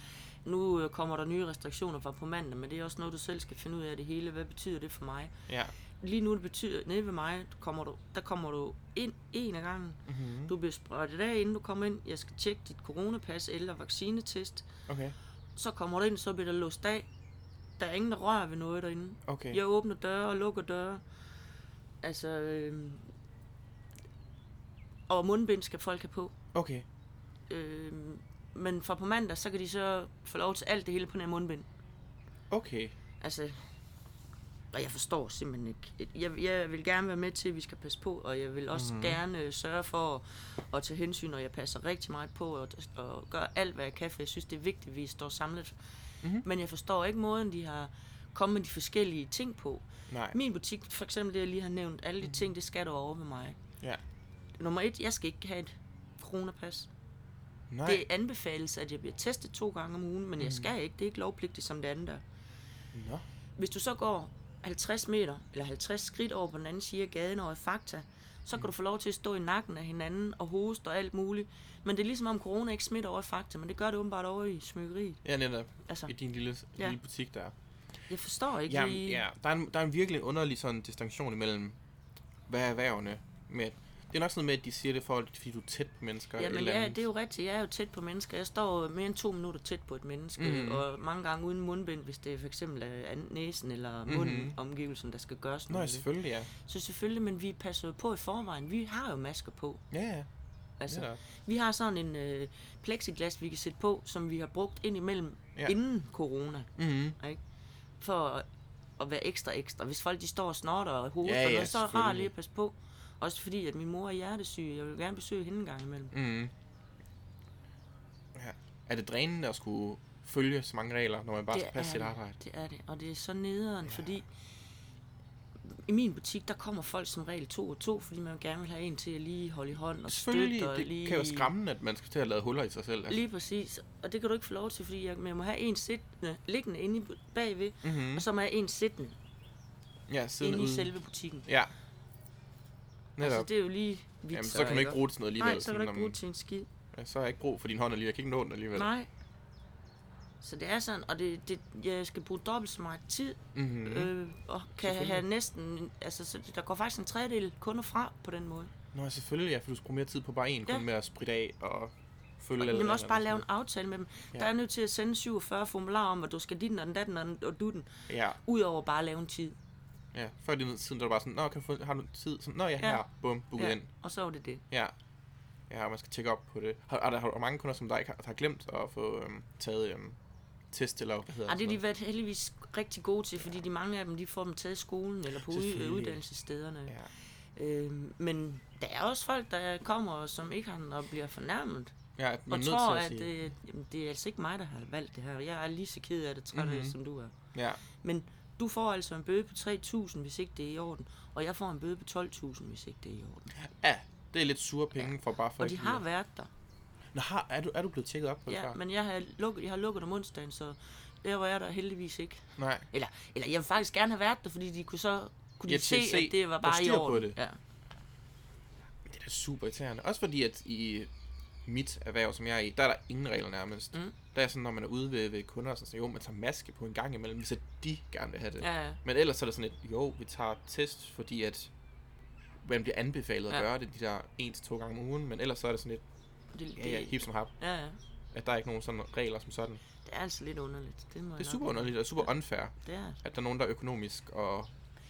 Nu uh, kommer der nye restriktioner fra på mandag, men det er også noget, du selv skal finde ud af det hele. Hvad betyder det for mig? Ja. Lige nu det betyder, nede ved mig, kommer du, der kommer du ind en af gangen. Mm-hmm. Du bliver sprøjtet af, inden du kommer ind. Jeg skal tjekke dit coronapas eller vaccinetest. Okay. Så kommer du ind, så bliver der låst af. Der er ingen, der rører ved noget derinde. Okay. Jeg åbner døre og lukker døre. Altså, øhm, og mundbind skal folk have på. Okay. Øhm, men fra på mandag, så kan de så få lov til alt det hele på den her mundbind. Okay. Altså, og jeg forstår simpelthen ikke. Jeg, jeg vil gerne være med til, at vi skal passe på, og jeg vil også mm-hmm. gerne øh, sørge for at, at tage hensyn, og jeg passer rigtig meget på og, og gør alt, hvad jeg kan, for jeg synes, det er vigtigt, at vi står samlet. Mm-hmm. Men jeg forstår ikke måden, de har kommet med de forskellige ting på. Nej. Min butik, for eksempel det, jeg lige har nævnt, alle de ting, det skal du over med mig. Ja. Nummer et, jeg skal ikke have et coronapas. Nej. Det anbefales, at jeg bliver testet to gange om ugen, men jeg skal ikke. Det er ikke lovpligtigt som det andet der. Nå. Hvis du så går 50 meter eller 50 skridt over på den anden side af gaden over i Fakta, Så kan du få lov til at stå i nakken af hinanden og hoste og alt muligt. Men det er ligesom om corona ikke smitter over i Fakta, men det gør det åbenbart over i smykkeriet. Ja, netop. Altså, I din lille, Ja. lille butik der. jeg forstår ikke Jamen, lige... ja, der er, en, der er en virkelig underlig sådan distinktion imellem, hvad er erhvervene med... Det er nok sådan med, at de siger det for, fordi du er tæt på mennesker. Ja, men ja, andet. det er jo rigtigt. Jeg er jo tæt på mennesker. Jeg står mere end to minutter tæt på et menneske, mm-hmm. og mange gange uden mundbind, hvis det for eksempel er næsen eller munden, Mhm. mm-hmm. omgivelsen, der skal gøres Nå, noget ved. selvfølgelig, ja. Så selvfølgelig, men vi passer jo på i forvejen. Vi har jo masker på. Ja, ja. Altså, vi har sådan en øh, plexiglas, vi kan sætte på, som vi har brugt ind imellem Ja. inden corona, Mm-hmm. for at, være ekstra ekstra. Hvis folk de står og snorter og hoster, Ja, ja, så er det rart lige at passe på. Også fordi, at min mor er hjertesyg. Jeg vil gerne besøge hende en gang imellem. Mm. Ja. Er det drænende at skulle følge så mange regler, når man bare skal passe sit det. arbejde? Det er det, og det er så nederen, Ja. fordi i min butik, der kommer folk som regel to og to, fordi man gerne vil have en til at lige holde i hånd og støtte. Og det lige... kan jo skræmme, at man skal til at lade huller i sig selv. Altså. Lige præcis, og det kan du ikke få lov til, fordi jeg, men jeg må have en siddende, liggende inde i bagved, Mm-hmm. mm. og så må jeg have en siddende Ja, inde i ude. selve butikken. Ja. Altså, Netop. det er jo lige vidt, Jamen, så kan du ikke bruge det til noget alligevel. Nej, så kan du ikke bruge det til en skid. Ja, så har jeg ikke brug for din hånd alligevel. Jeg kan ikke nå den alligevel. Nej. Så det er sådan, og det, det, jeg skal bruge dobbelt så meget tid, Mm-hmm. mm. øh, og kan have næsten, altså så der går faktisk en tredjedel kunder fra på den måde. Nå, selvfølgelig, ja, for du skal bruge mere tid på bare en, Ja. kun med at spritte af og følge Og eller man må også bare lave en aftale med dem. Ja. Der er nødt til at sende 47 formularer om, at du skal dit og den, og den og du den. Ja, udover bare at lave en tid. Ja. Før i den tiden, der var bare sådan, Nå, kan du få, har du tid? Sådan, Nå ja, Ja. her, bum, booket Ja, ind. og så var det det. Ja. Ja, og man skal tjekke op på det. Har, er der, har du mange kunder, som dig har, har glemt at få øhm, taget øhm, test, eller hvad hedder Ja, det har de været heldigvis rigtig gode til, fordi de mange af dem, de får dem taget i skolen eller på uddannelsesstederne. Ja. Øhm, men der er også folk, der kommer, som ikke har og bliver fornærmet. Ja, at man Og tror, at, at øh, det er altså ikke mig, der har valgt det her. Jeg er lige så ked af det, Mhm. det, som du er. Ja, Men du får altså en bøde på 3.000, hvis ikke det er i orden. Og jeg får en bøde på 12.000, hvis ikke det er i orden. ja, det er lidt sure penge for bare for Og de har været der. Nå, har, er, du, er du blevet tjekket op på det Ja, før? men jeg har, lukket, jeg har lukket om onsdagen, så der var jeg der heldigvis ikke. Nej. Eller, eller jeg vil faktisk gerne have været der, fordi de kunne så kunne de Ja, se, se, at det var bare i styr på orden. det. Ja. Det er da super irriterende. Også fordi, at i mit erhverv, som jeg er i, der er der ingen regler nærmest. Mm. Der er sådan, når man er ude ved, ved kunder, så jo, man tager maske på en gang imellem, hvis at de gerne vil have det. Ja, ja. Men ellers så er det sådan et, jo, vi tager test, fordi at man bliver anbefalet at Ja. gøre det de der en til to gange om ugen, men ellers så er det sådan et, Det, ja, ja, hip som hap, ja, ja. at der er ikke nogen sådan regler som sådan. Det er altså lidt underligt. Det, må Det er super underligt og super unfair, Det er at der er nogen, der økonomisk og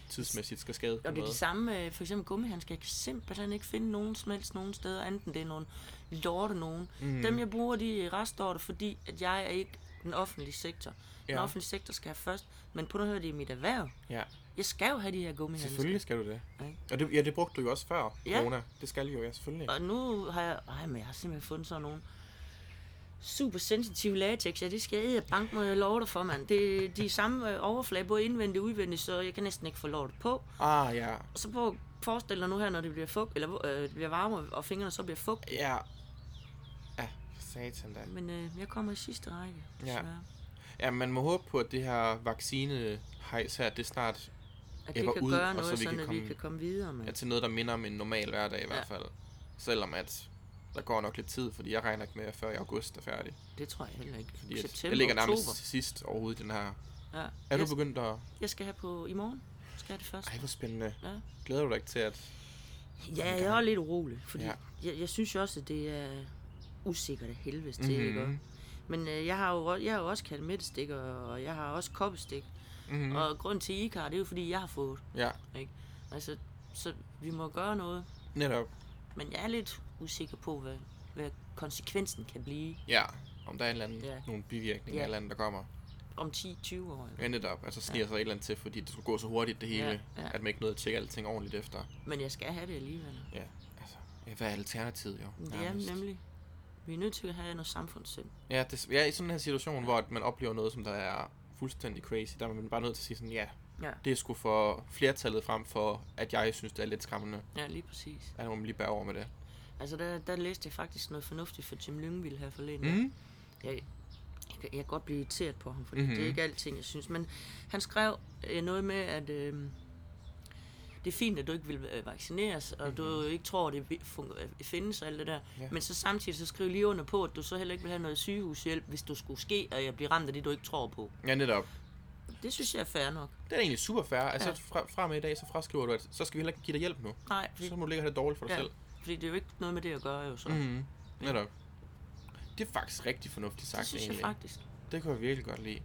tidsmæssigt skal skade Og det er det samme med for eksempel gummihandsker. Jeg kan simpelthen ikke finde nogen som helst nogen steder, enten det er nogle lorte nogen. Mm. Dem jeg bruger, de er restorte, fordi at jeg er ikke den offentlige sektor. Den Ja. offentlige sektor skal have først, men på noget det er mit erhverv. Ja, Jeg skal jo have de her gummihandsker. selvfølgelig skal du det. Ikke? Og det, ja, det brugte du jo også før Ja. corona. Det skal jo, ja, selvfølgelig. Og nu har jeg, ej, men jeg har simpelthen fundet sådan nogle super sensitive latex. Ja, det skal jeg bank med, jeg lover dig for, mand. Det er de samme øh, overflade, både indvendigt og udvendigt, så jeg kan næsten ikke få lov på. Ah, ja. Og så på forestil dig nu her, når det bliver fugt, eller øh, det bliver varmere, og fingrene så bliver fugt. Ja. Ja, satan da. Men øh, jeg kommer i sidste række, Ja. desværre. Ja, man må håbe på, at det her vaccinehejs her, det snart At det kan ud, gøre og så noget, vi sådan kan at vi komme- kan komme videre med. er til noget, der minder om en normal hverdag i hvert Ja. fald. Selvom at der går nok lidt tid, fordi jeg regner ikke med, at før i august er færdig. Det tror jeg heller ikke. Fordi September, jeg ligger nærmest oktober. sidst overhovedet den her. Ja. Er jeg, du begyndt at... jeg skal have på i morgen. Skal have det først. Ej, hvor spændende. Ja. Glæder du dig ikke til, at... Ja, jeg er lidt urolig, fordi Ja. jeg, jeg synes jo også, at det er usikkert af helvedes til, Mhm. mm-hmm. ikke? Men øh, jeg har jo jeg har jo også kalmetestik, og, og jeg har også koppestik. Mm-hmm. Mm. Og grund til, at I ikke har, det er jo fordi, jeg har fået. Ja, Ikke? Altså, så vi må gøre noget. netop. Men jeg er lidt usikker på, hvad, hvad konsekvensen kan blive Ja, om der er en eller anden, Ja. nogle bivirkninger Ja. eller andet, der kommer. om 10-20 år. Ja, netop. Altså sker så et eller andet til, fordi det skulle gå så hurtigt det hele, Ja, ja. at man ikke nåede at tjekke alting ordentligt efter. Men jeg skal have det alligevel. Ja, altså, ja, hvad er alternativet jo? Det er nærmest? nemlig. Vi er nødt til at have noget samfundssind. Ja, det, ja, i sådan en her situation, hvor at man oplever noget, som der er fuldstændig crazy, der er man bare nødt til at sige sådan, ja, Ja, det er sgu for flertallet frem for, at jeg synes, det er lidt skræmmende. ja lige præcis. Må man lige bære over med det. Altså, der, der læste jeg faktisk noget fornuftigt for Jim Lyngvild her forleden. Mm. Jeg, jeg, jeg kan godt blive irriteret på ham, fordi Mhm. mm-hmm. det er ikke alting, jeg synes. Men han skrev øh, noget med, at øh, det er fint, at du ikke vil øh, vaccineres, og du ikke tror, det øh, findes og alt det der. Mhm. Ja. Men så samtidig så skriv lige under på, at du så heller ikke vil have noget sygehushjælp, hvis du skulle ske, og jeg bliver ramt af det, du ikke tror på. Ja, netop. Det synes jeg er fair nok. Det er egentlig super fair. Altså, Ja. fra, fra med i dag, så fraskriver du, at så skal vi heller ikke give dig hjælp nu. Nej, fordi, Så må du ligge det dårligt for dig ja, selv. fordi det er jo ikke noget med det at gøre, jo så. Mhm. Netop. Det er faktisk rigtig fornuftigt sagt, det synes jeg egentlig. faktisk. Det kan jeg virkelig godt lide.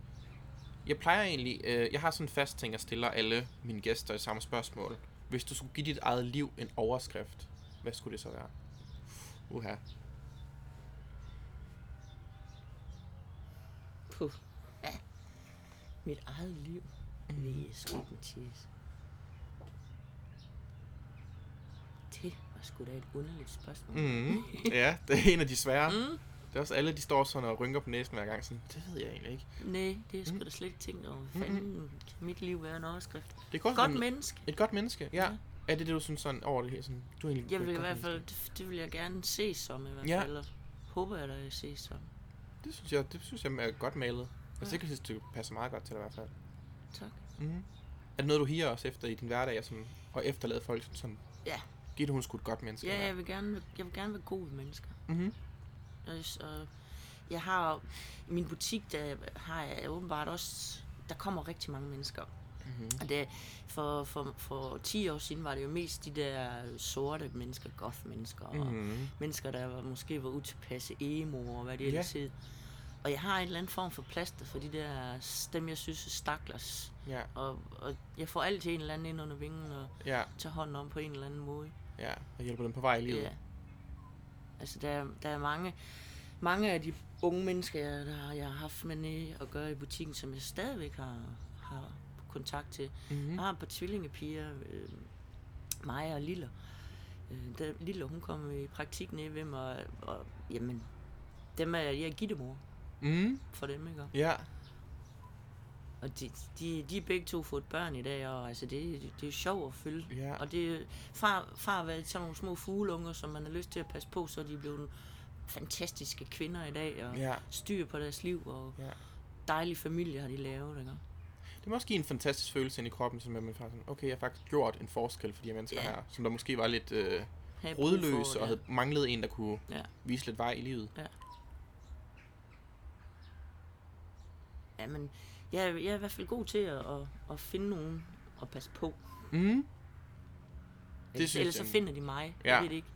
Jeg plejer egentlig, øh, jeg har sådan en fast ting, jeg stiller alle mine gæster i samme spørgsmål. Hvis du skulle give dit eget liv en overskrift, hvad skulle det så være? Uha. Puh. Ja. Mit eget liv. Er sgu ikke Mathias. Det var sgu da et underligt spørgsmål. Mm. ja, det er en af de svære. Mm. Det er også alle, de står sådan og rynker på næsen hver gang. Sådan, det ved jeg egentlig ikke. Nej, det er sgu da slet ikke tænkt over. Hvad fanden kan mit liv være en overskrift? Det er godt, Godt men- menneske. Et godt menneske, ja. Ja. Er det det, du synes sådan over det her? Sådan, du er egentlig Jeg vil i hvert fald, det, det vil jeg gerne ses som i hvert Ja. fald. og Håber jeg da, jeg ses som. Det synes jeg, det synes jeg er godt malet. Det passer meget godt til dig i hvert fald. Tak. Mm. Er det noget, du higer også efter i din hverdag, og sådan, og efterlade folk sådan, Ja. giv det hun sgu et godt menneske? Ja, jeg vil gerne, jeg vil gerne være god ved mennesker. Mm-hmm. Og, og jeg har i min butik, der har jeg åbenbart også, der kommer rigtig mange mennesker. Mm-hmm. Og det, for, for, for 10 år siden var det jo mest de der sorte mennesker, goth-mennesker, og Mm-hmm. mennesker, der var, måske var utilpasse emo og hvad det ellers hed. Og jeg har en eller anden form for plaster for de der, dem jeg synes er staklers. Ja, Og, og jeg får altid en eller anden ind under vingen og ja, tager hånden om på en eller anden måde. ja. Jeg hjælper dem på vej i livet. Ja. Altså, der, er- der er mange, mange af de unge mennesker, der har, jeg har haft med nede at gøre i butikken, som jeg stadigvæk har, har kontakt til. Mm-hmm. Jeg har et par tvillingepiger, øh, Maja og Lille. Øh, der, Lille, hun kom i praktik nede ved mig, og, og jamen, dem er jeg er gittemor Mm-hmm. for dem, ikke? Ja, Og de, de, de er begge to fået børn i dag, og altså, det, det, det er sjovt at følge. ja. Og det far, far har været sådan nogle små fugleunger, som man har lyst til at passe på, så er de blevet fantastiske kvinder i dag, og Ja. styr på deres liv, og Ja. dejlige familie har de lavet, ikke? Det må også give en fantastisk følelse ind i kroppen, som at man faktisk okay, jeg har faktisk gjort en forskel for de her mennesker Ja. her, som der måske var lidt øh, Have brug rodløs for, og havde manglet en, der kunne Ja. vise lidt vej i livet. Ja, men jeg, er- jeg er i hvert fald god til at, at, at finde nogen at passe på. Mm. Ellers, synes ellers så jeg- finder de mig. Ja. Jeg ved det ikke.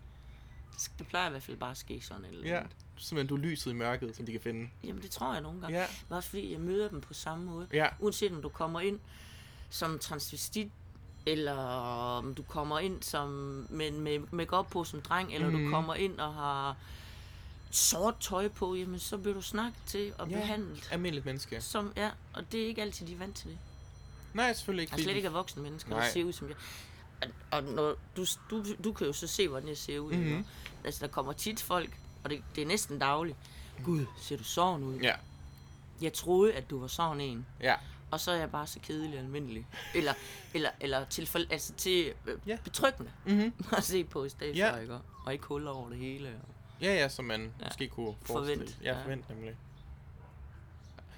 Det, sk- det plejer i hvert fald bare at ske sådan. Eller Ja, andet. simpelthen du er lyset i mørket, som de kan finde. Jamen, det tror jeg nogle gange. Ja, Men også fordi jeg møder dem på samme måde. ja, Uanset om du kommer ind som transvestit, eller om du kommer ind som med, med make på som dreng, eller Mhm. du kommer ind og har sort tøj på, jamen så bliver du snakket til og Ja. behandlet. almindeligt menneske. Som, ja, og det er ikke altid, de er vant til det. Nej, selvfølgelig ikke. Jeg slet ikke er voksne mennesker, Nej. ser ud som jeg. Og, og når, du, du, du kan jo så se, hvordan jeg ser ud. Mhm. Mm-hmm. Altså, der kommer tit folk, og det, det er næsten dagligt. Gud, ser du sådan ud? Ja, Jeg troede, at du var sådan en. ja, Og så er jeg bare så kedelig og almindelig. Eller, eller, eller til, for, altså til øh, Ja. betryggende mm-hmm. at se på i stedet Ja. for, ikke? Og ikke huller over det hele. Og, ja, ja, som man Ja. måske kunne forestille. Forvent, Ja, ja. forvent nemlig.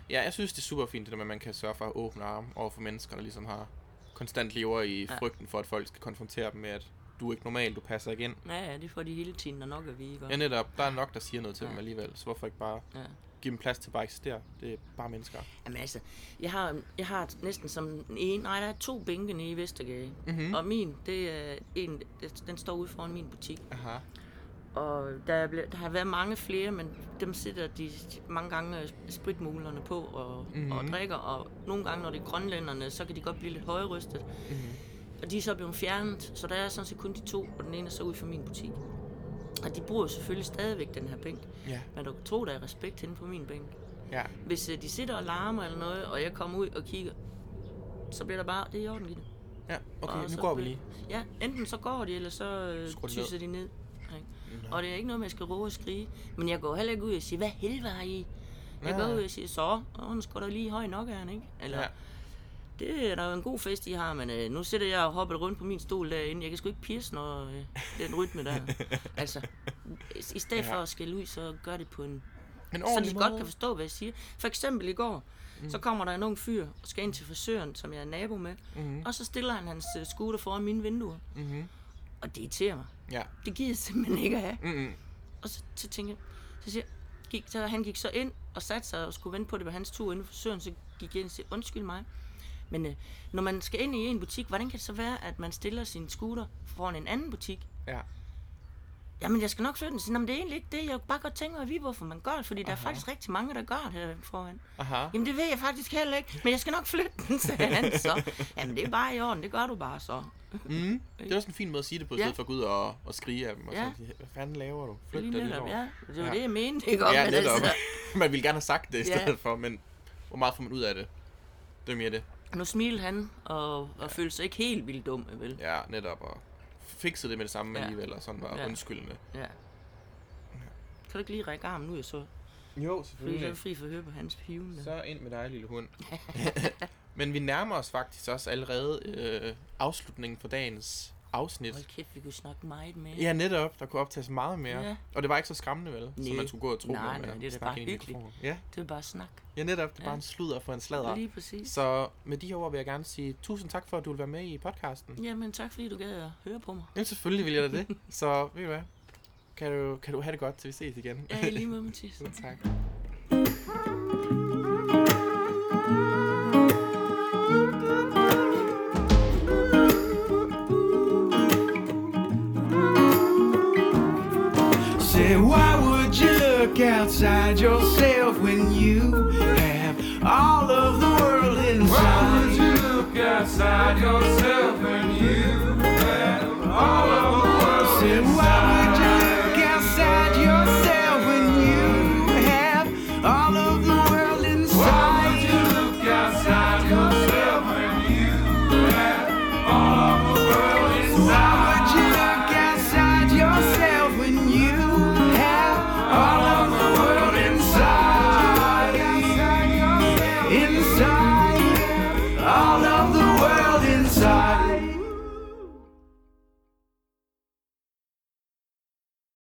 Ja, jeg synes, det er super fint, det der med, at man kan sørge for at åbne arme over for mennesker, der ligesom har konstant lever i Ja. frygten for, at folk skal konfrontere dem med, at du er ikke normal, du passer ikke ind. ja, ja, det får de hele tiden, og nok at vide. Ja, netop. Der er nok, der siger noget til Ja. dem alligevel, så hvorfor ikke bare ja. give dem plads til bare at eksistere? Det er bare mennesker. Jamen altså, jeg har, jeg har næsten som ene, nej, der er to bænke nede i Vestergade. Mhm. Og min, det er en, den står ude foran min butik. Aha. Og der, er ble- der har været mange flere, men dem sætter de mange gange øh, spritmulerne på og, Mhm. mm-hmm. og drikker. Og nogle gange, når det er grønlænderne, så kan de godt blive lidt højrystet. Mm-hmm. Og de er så blevet fjernet, så der er sådan set kun de to, og den ene er så ud fra min butik. Og de bruger selvfølgelig stadigvæk den her bænk. Ja, Men du kan tro, der er respekt henne på min bænk. ja. Hvis øh, de sidder og larmer eller noget, og jeg kommer ud og kigger, så bliver der bare, det er i orden, Gitte. Ja, okay, Og nu går vi lige. Ja, enten så går de, eller så øh, tyser de ned. Og det er ikke noget med, at jeg skal råbe og skrige. Men jeg går heller ikke ud og siger, hvad helvede har I? Jeg Nej. går ud og siger, så, og hun skal da lige høj nok, han, ikke? Eller, Ja. ja. det er da en god fest, I har, men øh, nu sidder jeg og hopper rundt på min stol derinde. Jeg kan sgu ikke pierce, når øh, den rytme der. altså, i- stedet Ja. for at skælde ud, så gør det på en En så de godt kan forstå, hvad jeg siger. For eksempel i går, mm. så kommer der en ung fyr og skal ind til frisøren, som jeg er nabo med, Mhm. og så stiller han hans øh, scooter foran mine vinduer. Mhm. Og det irriterer mig. Ja. Det gider jeg simpelthen ikke at have. Mm-mm. Og så, så tænker jeg, så siger gik, så han gik så ind og satte sig og skulle vente på, at det var hans tur inden for frisøren, så gik jeg ind og siger, undskyld mig. Men øh, når man skal ind i en butik, hvordan kan det så være, at man stiller sin scooter foran en anden butik? Ja. Jamen, jeg skal nok flytte den. Så siger, "Nå, men det er egentlig ikke det. Jeg kunne bare godt tænke mig at vide, hvorfor man gør det. Fordi der er faktisk rigtig mange, der gør det her foran. Aha. Jamen, det ved jeg faktisk heller ikke. Men jeg skal nok flytte den, sagde han så. Jamen, det er bare i orden. Det gør du bare så. Mm. Det er også en fin måde at sige det på, i Ja. stedet for at gå ud og, og skrige af dem. Og Ja. så, sige, hvad fanden laver du? Flyt dig lidt over. ja. Det var Ja. det, jeg mente, ikke? Om, Ja, men netop. altså, man ville gerne have sagt det i Ja. stedet for, men hvor meget får man ud af det? Det er mere det. nu smilte han og, og ja. følte sig ikke helt vildt dum, vel? Ja, netop. Og fikset det med det samme Ja. alligevel, og sådan var Ja. undskyldende. Ja. Kan du ikke lige række armen ud, så? Jo, Fordi så er fri for at høre på hans piven. Så ind med dig, lille hund. Men vi nærmer os faktisk også allerede øh, afslutningen for dagens afsnit. Hold kæft, vi kunne snakke meget mere. Ja, netop. Der kunne optages meget mere. Ja. Og det var ikke så skræmmende, vel? Som Nej. man skulle gå og tro, Nej, nej, det er da bare hyggeligt. Ja. Det er bare snak. ja, netop. Det er bare Ja. en sludder for en sladder. Lige præcis. Så med de her ord vil jeg gerne sige tusind tak for, at du vil være med i podcasten. Jamen, tak fordi du gad at høre på mig. Jamen selvfølgelig vil jeg da det. Så ved du hvad? Kan du, kan du have det godt, til vi ses igen. Ja, lige måde, Mathias. tak. Outside yourself when you have all of the world Why inside? would you look outside yourself